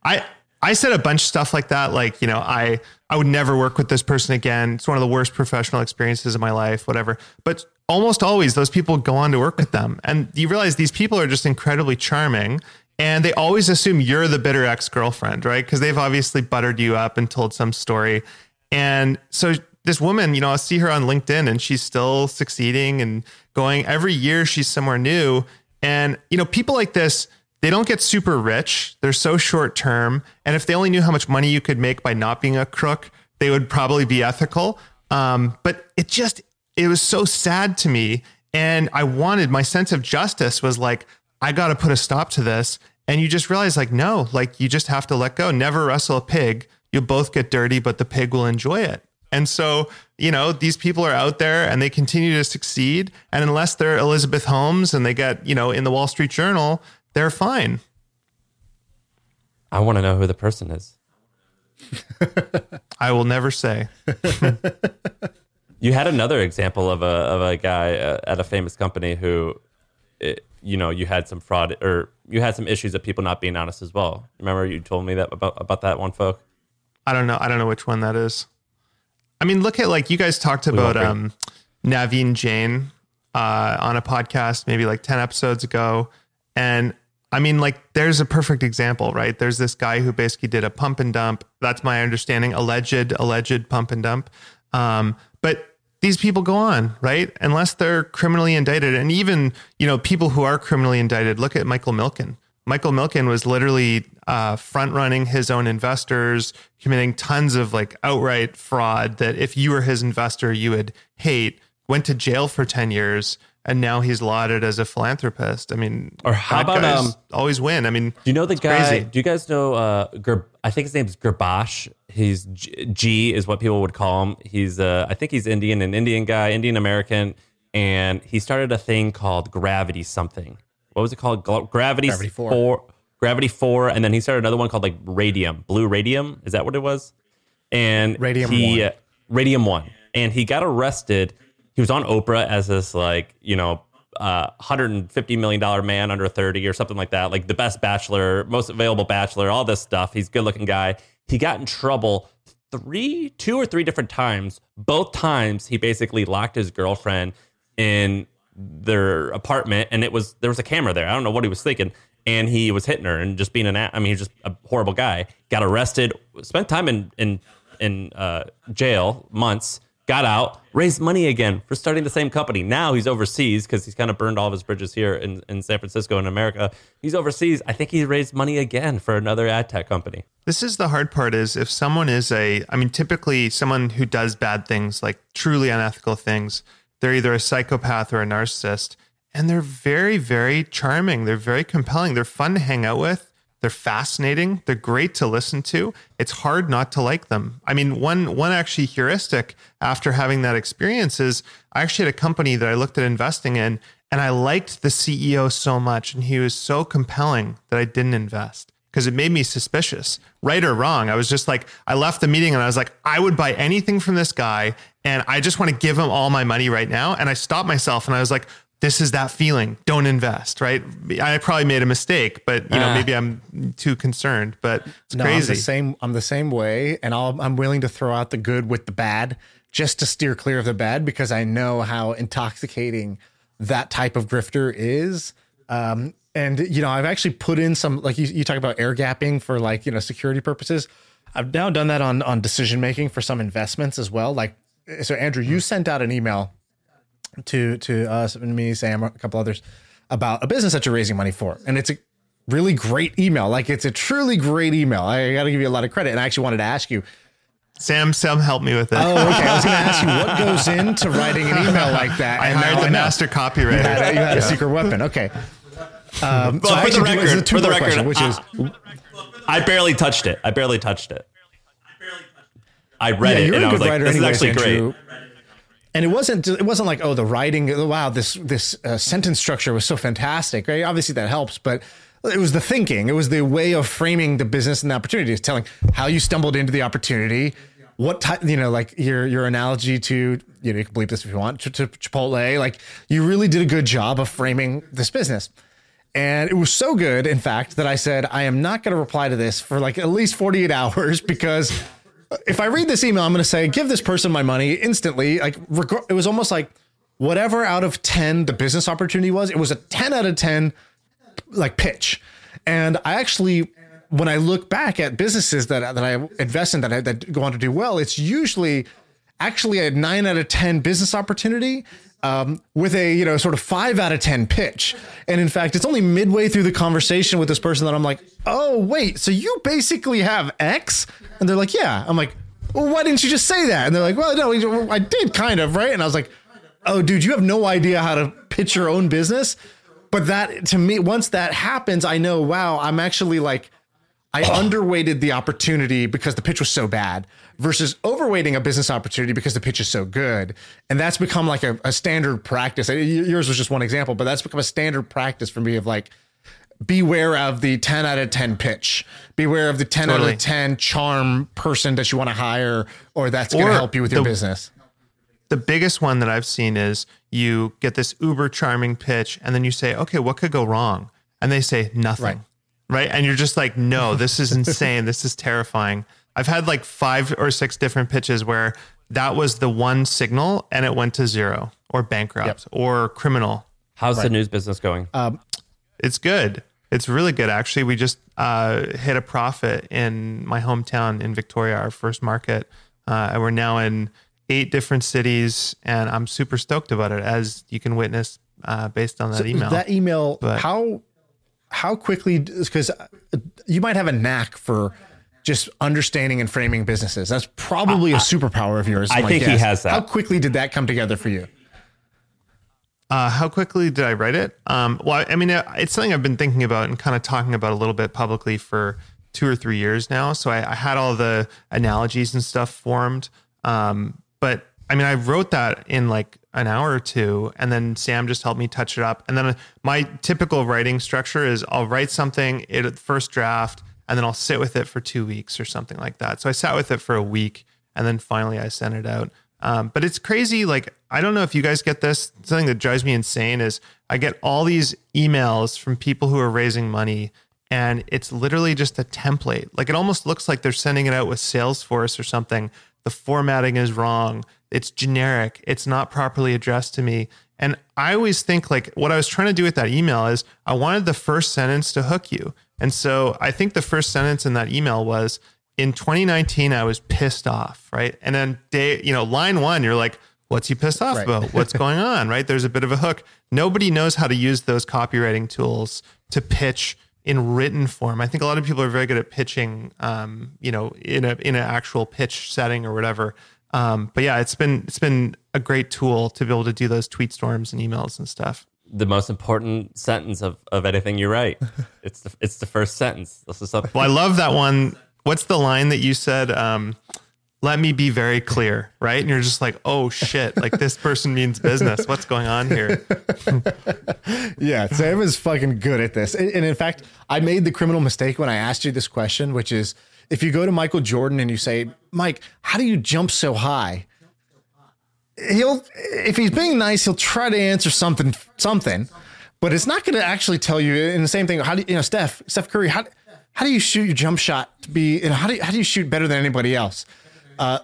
I I said a bunch of stuff like that. Like, you know, I I would never work with this person again. It's one of the worst professional experiences of my life, whatever. But almost always those people go on to work with them. And you realize these people are just incredibly charming. And they always assume you're the bitter ex-girlfriend, right? Because they've obviously buttered you up and told some story. And so this woman, you know, I see her on LinkedIn and she's still succeeding and going every year she's somewhere new. And, you know, people like this, they don't get super rich. They're so short term. And if they only knew how much money you could make by not being a crook, they would probably be ethical. Um, but it just, it was so sad to me. And I wanted my sense of justice was like, I got to put a stop to this. And you just realize, like, no, like you just have to let go. Never wrestle a pig. You'll both get dirty, but the pig will enjoy it. And so, you know, these people are out there and they continue to succeed. And unless they're Elizabeth Holmes and they get, you know, in the Wall Street Journal, they're fine. I want to know who the person is. I will never say. You had another example of a of a guy uh, at a famous company who, it, you know, you had some fraud or you had some issues of people not being honest as well. Remember, you told me that about about that one, folk. I don't know. I don't know which one that is. I mean, look at like you guys talked about um, Naveen Jain uh, on a podcast maybe like 10 episodes ago. And I mean, like, there's a perfect example, right? There's this guy who basically did a pump and dump. That's my understanding, alleged, alleged pump and dump. Um, but these people go on, right? Unless they're criminally indicted. And even, you know, people who are criminally indicted, look at Michael Milken. Michael Milken was literally uh, front running his own investors, committing tons of like outright fraud that if you were his investor, you would hate, went to jail for 10 years. And now he's lauded as a philanthropist. I mean, Or how bad about, guys um, always win? I mean, Do you know the guy? crazy. Do you guys know? Uh, Gur, I think his name's Gurbash. He's G, G is what people would call him. He's uh, I think he's Indian, an Indian guy, Indian American, and he started a thing called Gravity something. What was it called? Gra- Gravity, Gravity Four. Gravity Four, and then he started another one called like Radium, Blue Radium. Is that what it was? And Radium he, One. uh, Radium One, and he got arrested. He was on Oprah as this like you know uh, 150 million dollar man under 30 or something like that, like the best bachelor, most available bachelor, all this stuff. He's good looking guy. He got in trouble three, two or three different times. Both times he basically locked his girlfriend in their apartment, and it was there was a camera there. I don't know what he was thinking, and he was hitting her and just being an. I mean, he's just a horrible guy. Got arrested, spent time in in in uh, jail months. Got out, raised money again for starting the same company. Now he's overseas because he's kind of burned all of his bridges here in, in San Francisco and America. He's overseas. I think he raised money again for another ad tech company. This is the hard part is if someone is a, I mean, typically someone who does bad things, like truly unethical things, they're either a psychopath or a narcissist. And they're very, very charming. They're very compelling. They're fun to hang out with. They're fascinating. They're great to listen to. It's hard not to like them. I mean, one one actually heuristic after having that experience is I actually had a company that I looked at investing in and I liked the CEO so much and he was so compelling that I didn't invest because it made me suspicious, right or wrong. I was just like, I left the meeting and I was like, I would buy anything from this guy and I just want to give him all my money right now. And I stopped myself and I was like, this is that feeling. Don't invest, right? I probably made a mistake, but you know, Ah. maybe I'm too concerned, but it's No, I'm crazy. the same. I'm the same way, and I'll, I'm willing to throw out the good with the bad just to steer clear of the bad because I know how intoxicating that type of grifter is. Um, and you know, I've actually put in some like you, you talk about air gapping for like you know security purposes. I've now done that on on decision making for some investments as well. Like, so Andrew, you sent out an email to to us and me, Sam, a couple others about a business that you're raising money for, and it's a really great email. Like it's a truly great email. I got to give you a lot of credit. And I actually wanted to ask you. Sam, Sam help me with it. Oh, okay. I was going to ask you what goes into writing an email like that. I hired the know. master copywriter. You had, a, you had a secret weapon. Okay. Um, so Well, I for the actually do- record- for the record, question, which is I barely touched it. I barely touched it. I read yeah, it and I was like, "This is actually Andrew. great." And it wasn't it wasn't like oh the writing wow this this uh, sentence structure was so fantastic right? Obviously that helps but it was the thinking. It was the way of framing the business and the opportunity. Telling how you stumbled into the opportunity what type, you know, like your your analogy to, you know, you can believe this if you want, to, to Chipotle, like you really did a good job of framing this business. And it was so good, in fact, that I said, I am not going to reply to this for like at least 48 hours because if I read this email, I'm going to say, give this person my money instantly. Like, reg- it was almost like whatever out of 10 the business opportunity was, it was a 10 out of 10 like pitch. And I actually, when I look back at businesses that, that I invest in that, I, that go on to do well, it's usually actually a nine out of 10 business opportunity um, with a you know sort of five out of ten pitch. And in fact, it's only midway through the conversation with this person that I'm like, oh wait, so you basically have X? And they're like, yeah. I'm like, well, why didn't you just say that? And they're like, well, no, I did kind of, right? And I was like, oh, dude, you have no idea how to pitch your own business. But that to me, once that happens, I know, wow, I'm actually like I underweighted the opportunity because the pitch was so bad versus overweighting a business opportunity because the pitch is so good. And that's become like a, a standard practice. Yours was just one example, but that's become a standard practice for me of like, beware of the 10 out of 10 pitch. Beware of the 10 totally. out of 10 charm person that you want to hire or that's going to help you with your business. The biggest one that I've seen is you get this uber charming pitch and then you say, okay, what could go wrong? And they say nothing. Right right? And you're just like, no, this is insane. this is terrifying. I've had like five or six different pitches where that was the one signal and it went to zero or bankrupt yep. or criminal. How's right. the news business going? Um, it's good. It's really good. Actually, we just uh, hit a profit in my hometown in Victoria, our first market. Uh, and we're now in eight different cities, and I'm super stoked about it, as you can witness uh, based on that so email. That email, but, how how quickly because you might have a knack for just understanding and framing businesses. That's probably a superpower of yours. I think he has that. How quickly did that come together for you? Uh, how quickly did I write it? Um, well, I mean, it's something I've been thinking about and kind of talking about a little bit publicly for two or three years now. So I, I had all the analogies and stuff formed. Um, but I mean, I wrote that in like an hour or two and then sam just helped me touch it up and then my typical writing structure is i'll write something it first draft and then i'll sit with it for two weeks or something like that so i sat with it for a week and then finally i sent it out um, but it's crazy like i don't know if you guys get this. Something that drives me insane is i get all these emails from people who are raising money and it's literally just a template. Like it almost looks like they're sending it out with salesforce or something. The formatting is wrong. It's generic. It's not properly addressed to me. And i always think like what i was trying to do with that email is i wanted the first sentence to hook you. And so i think the first sentence in that email was in 2019 i was pissed off right and then day you know line one you're like what's he pissed off right. about what's going on right there's a bit of a hook nobody knows how to use those copywriting tools to pitch in written form. I think a lot of people are very good at pitching, um, you know, in a in an actual pitch setting or whatever. Um, but yeah, it's been it's been a great tool to be able to do those tweet storms and emails and stuff. The most important sentence of, of anything you write. it's the it's the first sentence. This is something. Well, I love that one. What's the line that you said? Um, let me be very clear, right? And you're just like, oh shit, like this person means business. What's going on here? yeah, Sam is fucking good at this. And in fact, I made the criminal mistake when I asked you this question, which is if you go to Michael Jordan and you say, Mike, how do you jump so high? He'll, if he's being nice, he'll try to answer something, something, but it's not going to actually tell you. And the same thing, how do you, you know, Steph, Steph Curry, how, how do you shoot your jump shot to be, know, how do you, how do you shoot better than anybody else? Uh,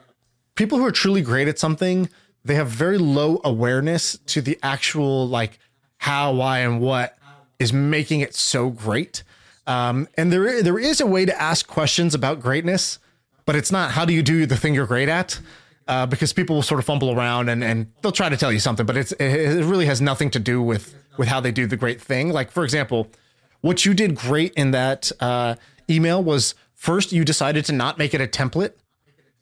people who are truly great at something, they have very low awareness to the actual like how, why, and what is making it so great. Um, and there, there is a way to ask questions about greatness, but it's not how do you do the thing you're great at? Uh, because people will sort of fumble around and, and they'll try to tell you something, but it's it really has nothing to do with with how they do the great thing. Like for example, what you did great in that uh, email was first you decided to not make it a template.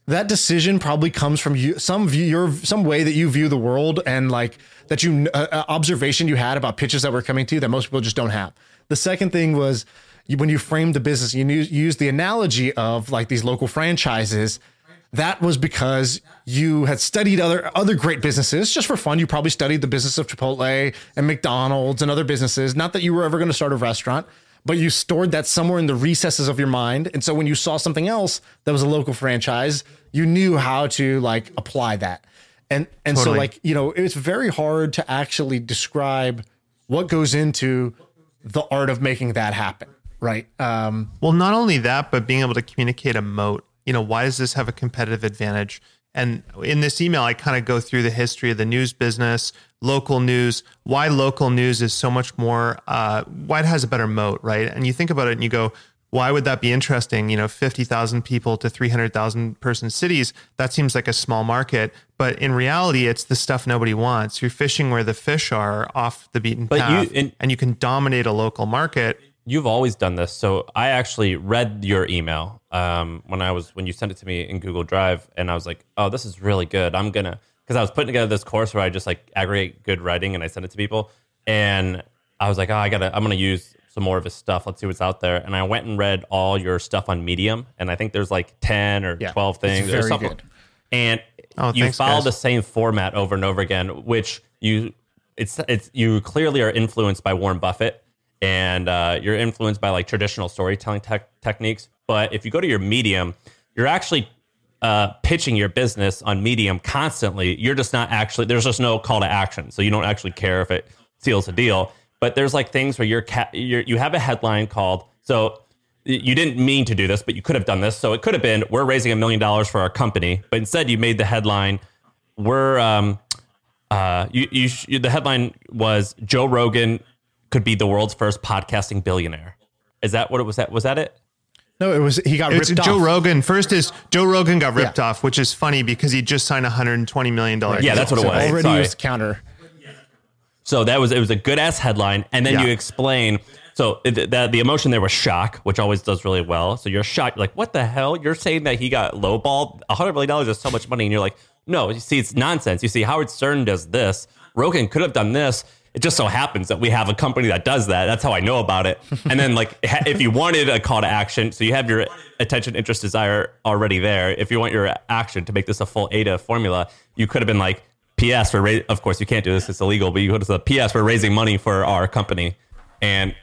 That decision probably comes from you some view your some way that you view the world and like that you uh, uh observation you had about pitches that were coming to you that most people just don't have. The second thing was you, when you framed the business, you used the analogy of like these local franchises. That was because you had studied other other great businesses just for fun. You probably studied the business of Chipotle and McDonald's and other businesses. Not that you were ever going to start a restaurant, but you stored that somewhere in the recesses of your mind. And so when you saw something else that was a local franchise, you knew how to like apply that. And and Totally. so like, you know, it's very hard to actually describe what goes into the art of making that happen, right? Um Well, not only that, but being able to communicate a moat. You know, why does this have a competitive advantage? And in this email, I kind of go through the history of the news business, local news, why local news is so much more, uh, why it has a better moat, right? And you think about it and you go, why would that be interesting? You know, 50,000 people to 300,000 person cities, that seems like a small market. But in reality, it's the stuff nobody wants. You're fishing where the fish are off the beaten But you- path, and- and you can dominate a local market. You've always done this. So I actually read your email um, when I was when you sent it to me in Google Drive, and I was like, "Oh, this is really good. I'm gonna." Because I was putting together this course where I just like aggregate good writing and I send it to people, and I was like, "Oh, I gotta. I'm gonna use some more of his stuff. Let's see what's out there." And I went and read all your stuff on Medium, and I think there's like ten or Yeah, twelve things. There's very something- good. and Oh, you thanks, follow guys. the same format over and over again, which you it's it's you clearly are influenced by Warren Buffett and uh, you're influenced by like traditional storytelling tech techniques. But if you go to your Medium, you're actually uh, pitching your business on Medium constantly. You're just not actually there's just no call to action, so you don't actually care if it seals a deal. But there's like things where you're, ca- you're you have a headline called so you didn't mean to do this, but you could have done this. So it could have been, we're raising a million dollars for our company, but instead you made the headline, we're, um, uh, you, you, sh- the headline was Joe Rogan could be the world's first podcasting billionaire. Is that what it was? That was that it? no, it was he got It's ripped Joe off. Rogan. First is Joe Rogan got ripped Yeah. off, which is funny because he just signed a hundred and twenty million dollar. Yeah, that's what it So was. already Sorry. used counter. So that was it was a good ass headline, and then Yeah. you explain. So the, the the emotion there was shock, which always does really well. So you're shocked, you're like, what the hell? You're saying that he got lowballed? A hundred million dollars is so much money, and you're like, no. You see, it's nonsense. You see, Howard Stern does this. Rogan could have done this. It just so happens that we have a company that does that. That's how I know about it. And then, like, if you wanted a call to action, so you have your attention, interest, desire already there. If you want your action to make this a full AIDA formula, you could have been like, P.S. We're ra- of course you can't do this; it's illegal. But you go to the P.S. We're raising money for our company, and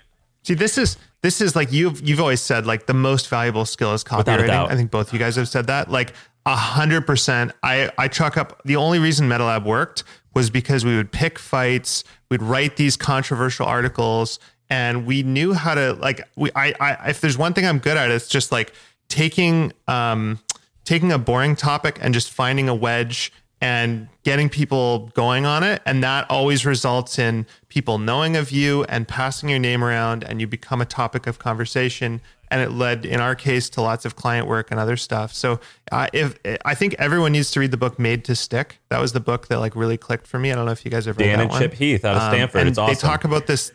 See, this is this is like you've you've always said like the most valuable skill is copywriting. I think both you guys have said that. Like a hundred percent. I I chalk up the only reason MetaLab worked was because we would pick fights, we'd write these controversial articles, and we knew how to like we I, I if there's one thing I'm good at, it's just like taking um taking a boring topic and just finding a wedge and getting people going on it. And that always results in people knowing of you and passing your name around, and you become a topic of conversation. And it led, in our case, to lots of client work and other stuff. So, uh, if I think everyone needs to read the book "Made to Stick," that was the book that like really clicked for me. I don't know if you guys have ever read Dan that and one. Chip Heath out of Stanford. and It's They talk about this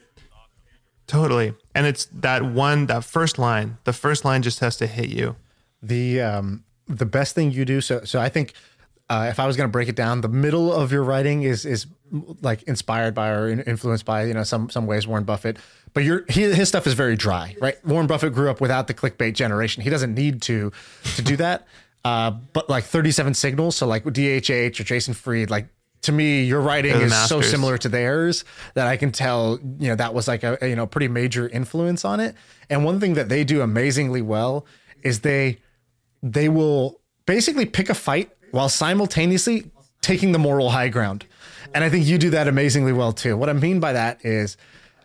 totally, and it's that one, that first line. The first line just has to hit you. the um the best thing you do so so i think uh, if i was going to break it down the middle of your writing is is like inspired by or in- influenced by you know some some ways warren buffett but your his stuff is very dry right warren buffett grew up without the clickbait generation he doesn't need to to do that uh but like 37 signals so like dhh or jason fried like to me your writing is so similar to theirs that I can tell, you know, that was like a, a, you know, pretty major influence on it. And one thing that they do amazingly well is they they will basically pick a fight while simultaneously taking the moral high ground. And I think you do that amazingly well too. What I mean by that is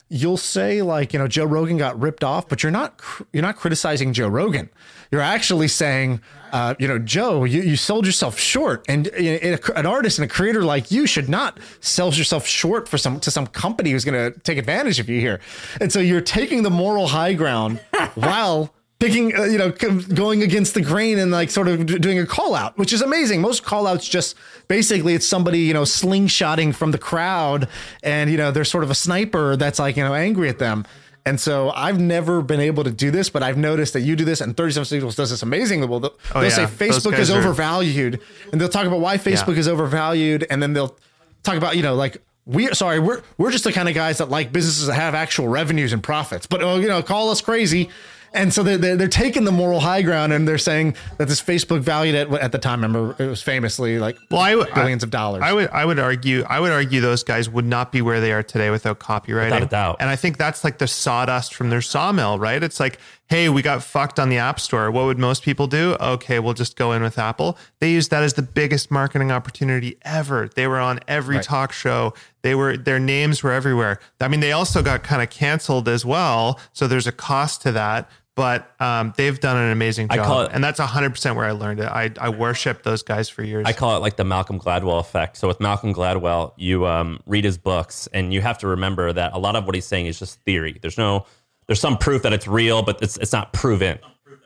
you'll say like, you know, Joe Rogan got ripped off, but you're not you're not criticizing Joe Rogan. You're actually saying, uh, you know, Joe, you, you sold yourself short, and you know, an artist and a creator like you should not sell yourself short for some to some company who's going to take advantage of you here. And so you're taking the moral high ground while picking, uh, you know, going against the grain and like sort of doing a call out, which is amazing. Most call outs just basically it's somebody, you know, slingshotting from the crowd and, you know, there's sort of a sniper that's like, you know, angry at them. And so I've never been able to do this, but I've noticed that you do this and 37 Signals does this amazingly well. They'll, they'll say yeah. Those Facebook is are- overvalued and they'll talk about why Facebook Yeah. is overvalued. And then they'll talk about, you know, like, we sorry, we're we're just the kind of guys that like businesses that have actual revenues and profits. But oh, you know, call us crazy. And so they're, they're, they're taking the moral high ground and they're saying that this Facebook valued at at the time. Remember, it was famously like Well, I would billions I- of dollars. I would I would argue I would argue those guys would not be where they are today without copywriting. Without a doubt. And I think that's like the sawdust from their sawmill, right? It's like hey, we got fucked on the App Store. What would most people do? Okay, we'll just go in with Apple. They used that as the biggest marketing opportunity ever. They were on every Right. talk show. They were their names were everywhere. I mean, they also got kind of canceled as well. So there's a cost to that. But um, they've done an amazing I job, call it- and that's 100% where I learned it. I, I worshiped those guys for years. I call it like the Malcolm Gladwell effect. So with Malcolm Gladwell, you um, read his books, and you have to remember that a lot of what he's saying is just theory. There's no, there's some proof that it's real, but it's it's not proven.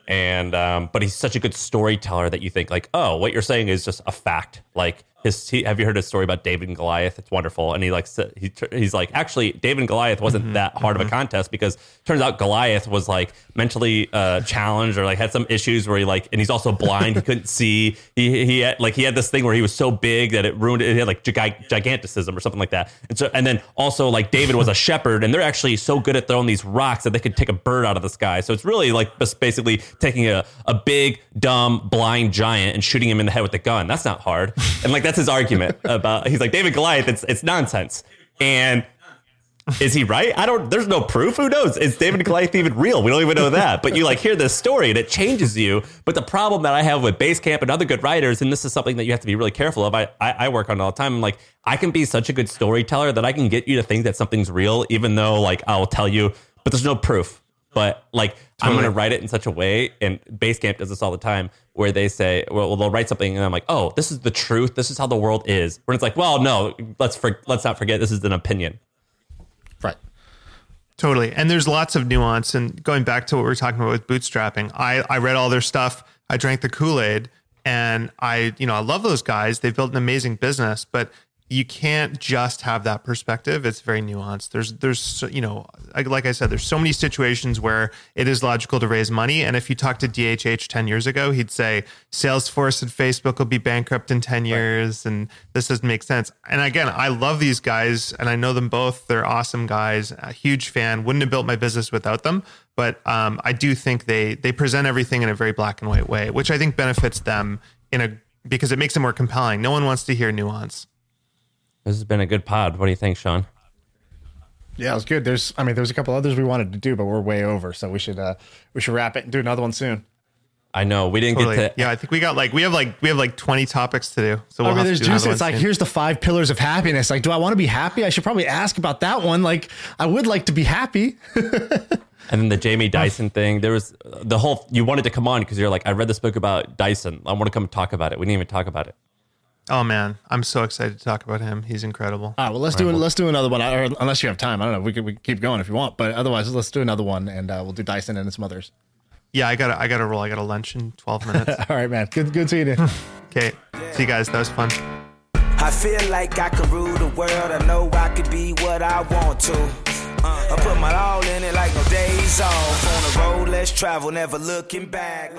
And um, but he's such a good storyteller that you think like, oh, what you're saying is just a fact. Like his, he, have you heard his story about David and Goliath? It's wonderful. And he like he he's like, actually, David and Goliath wasn't that hard of a contest because turns out Goliath was like mentally uh, challenged or like had some issues where he like, and he's also blind. he couldn't see. He he had like he had this thing where he was so big that it ruined it. He had like gig- giganticism or something like that. And so and then also like David was a shepherd, and they're actually so good at throwing these rocks that they could take a bird out of the sky. So it's really like just basically taking a a big dumb blind giant and shooting him in the head with a gun. That's not hard. And like that's his argument about. He's like David Goliath. It's it's nonsense. And is he right? I don't. There's no proof. Who knows? Is David Goliath even real? We don't even know that. But you like hear this story and it changes you. But the problem that I have with Basecamp and other good writers, and this is something that you have to be really careful of. I I, I work on all the time. I'm like I can be such a good storyteller that I can get you to think that something's real, even though like I'll tell you, but there's no proof. But like I'm going to write it in such a way, and Basecamp does this all the time, where they say, well, they'll write something, and I'm like, oh, this is the truth. This is how the world is. When it's like, well, no, let's for, let's not forget this is an opinion. Right. Totally. And there's lots of nuance. And going back to what we are talking about with bootstrapping, I, I read all their stuff. I drank the Kool Aid and I, you know, I love those guys. They've built an amazing business, but you can't just have that perspective. It's very nuanced. There's, there's, you know, like- I said, there's so many situations where it is logical to raise money. And if you talk to DHH 10 years ago, he'd say Salesforce and Facebook will be bankrupt in 10 years. And this doesn't make sense. And again, I love these guys and I know them both. They're awesome guys. A huge fan. Wouldn't have built my business without them. But um, I do think they, they present everything in a very black and white way, which I think benefits them in a, because it makes it more compelling. No one wants to hear nuance. This has been a good pod. What do you think, Shaan? Yeah, it was good. There's, I mean, there's a couple others we wanted to do, but we're way over, so we should, uh, we should wrap it and do another one soon. I know we didn't Totally. get to. yeah, I think we got like we have like we have like twenty topics to do. So we'll I mean, there's juice. It's one like soon. here's the five pillars of happiness. Like, do I want to be happy? I should probably ask about that one. Like, I would like to be happy. And then the Jamie Dyson thing. There was the whole. You wanted to come on because you're like, I read this book about Dyson. I want to come talk about it. We didn't even talk about it. Oh man, I'm so excited to talk about him. He's incredible. All right, well, let's do let's do another one. Or unless you have time, I don't know. We could, we keep going if you want, but otherwise, let's do another one, and uh, we'll do Dyson and some others. Yeah, I gotta I gotta roll. I got to lunch in 12 minutes. All right, man. Good good seeing you. okay, see you guys. That was fun. I feel like I can rule the world. I know I could be what I want to. Uh, I put my all in it like no days off. On the road, let's travel, never looking back.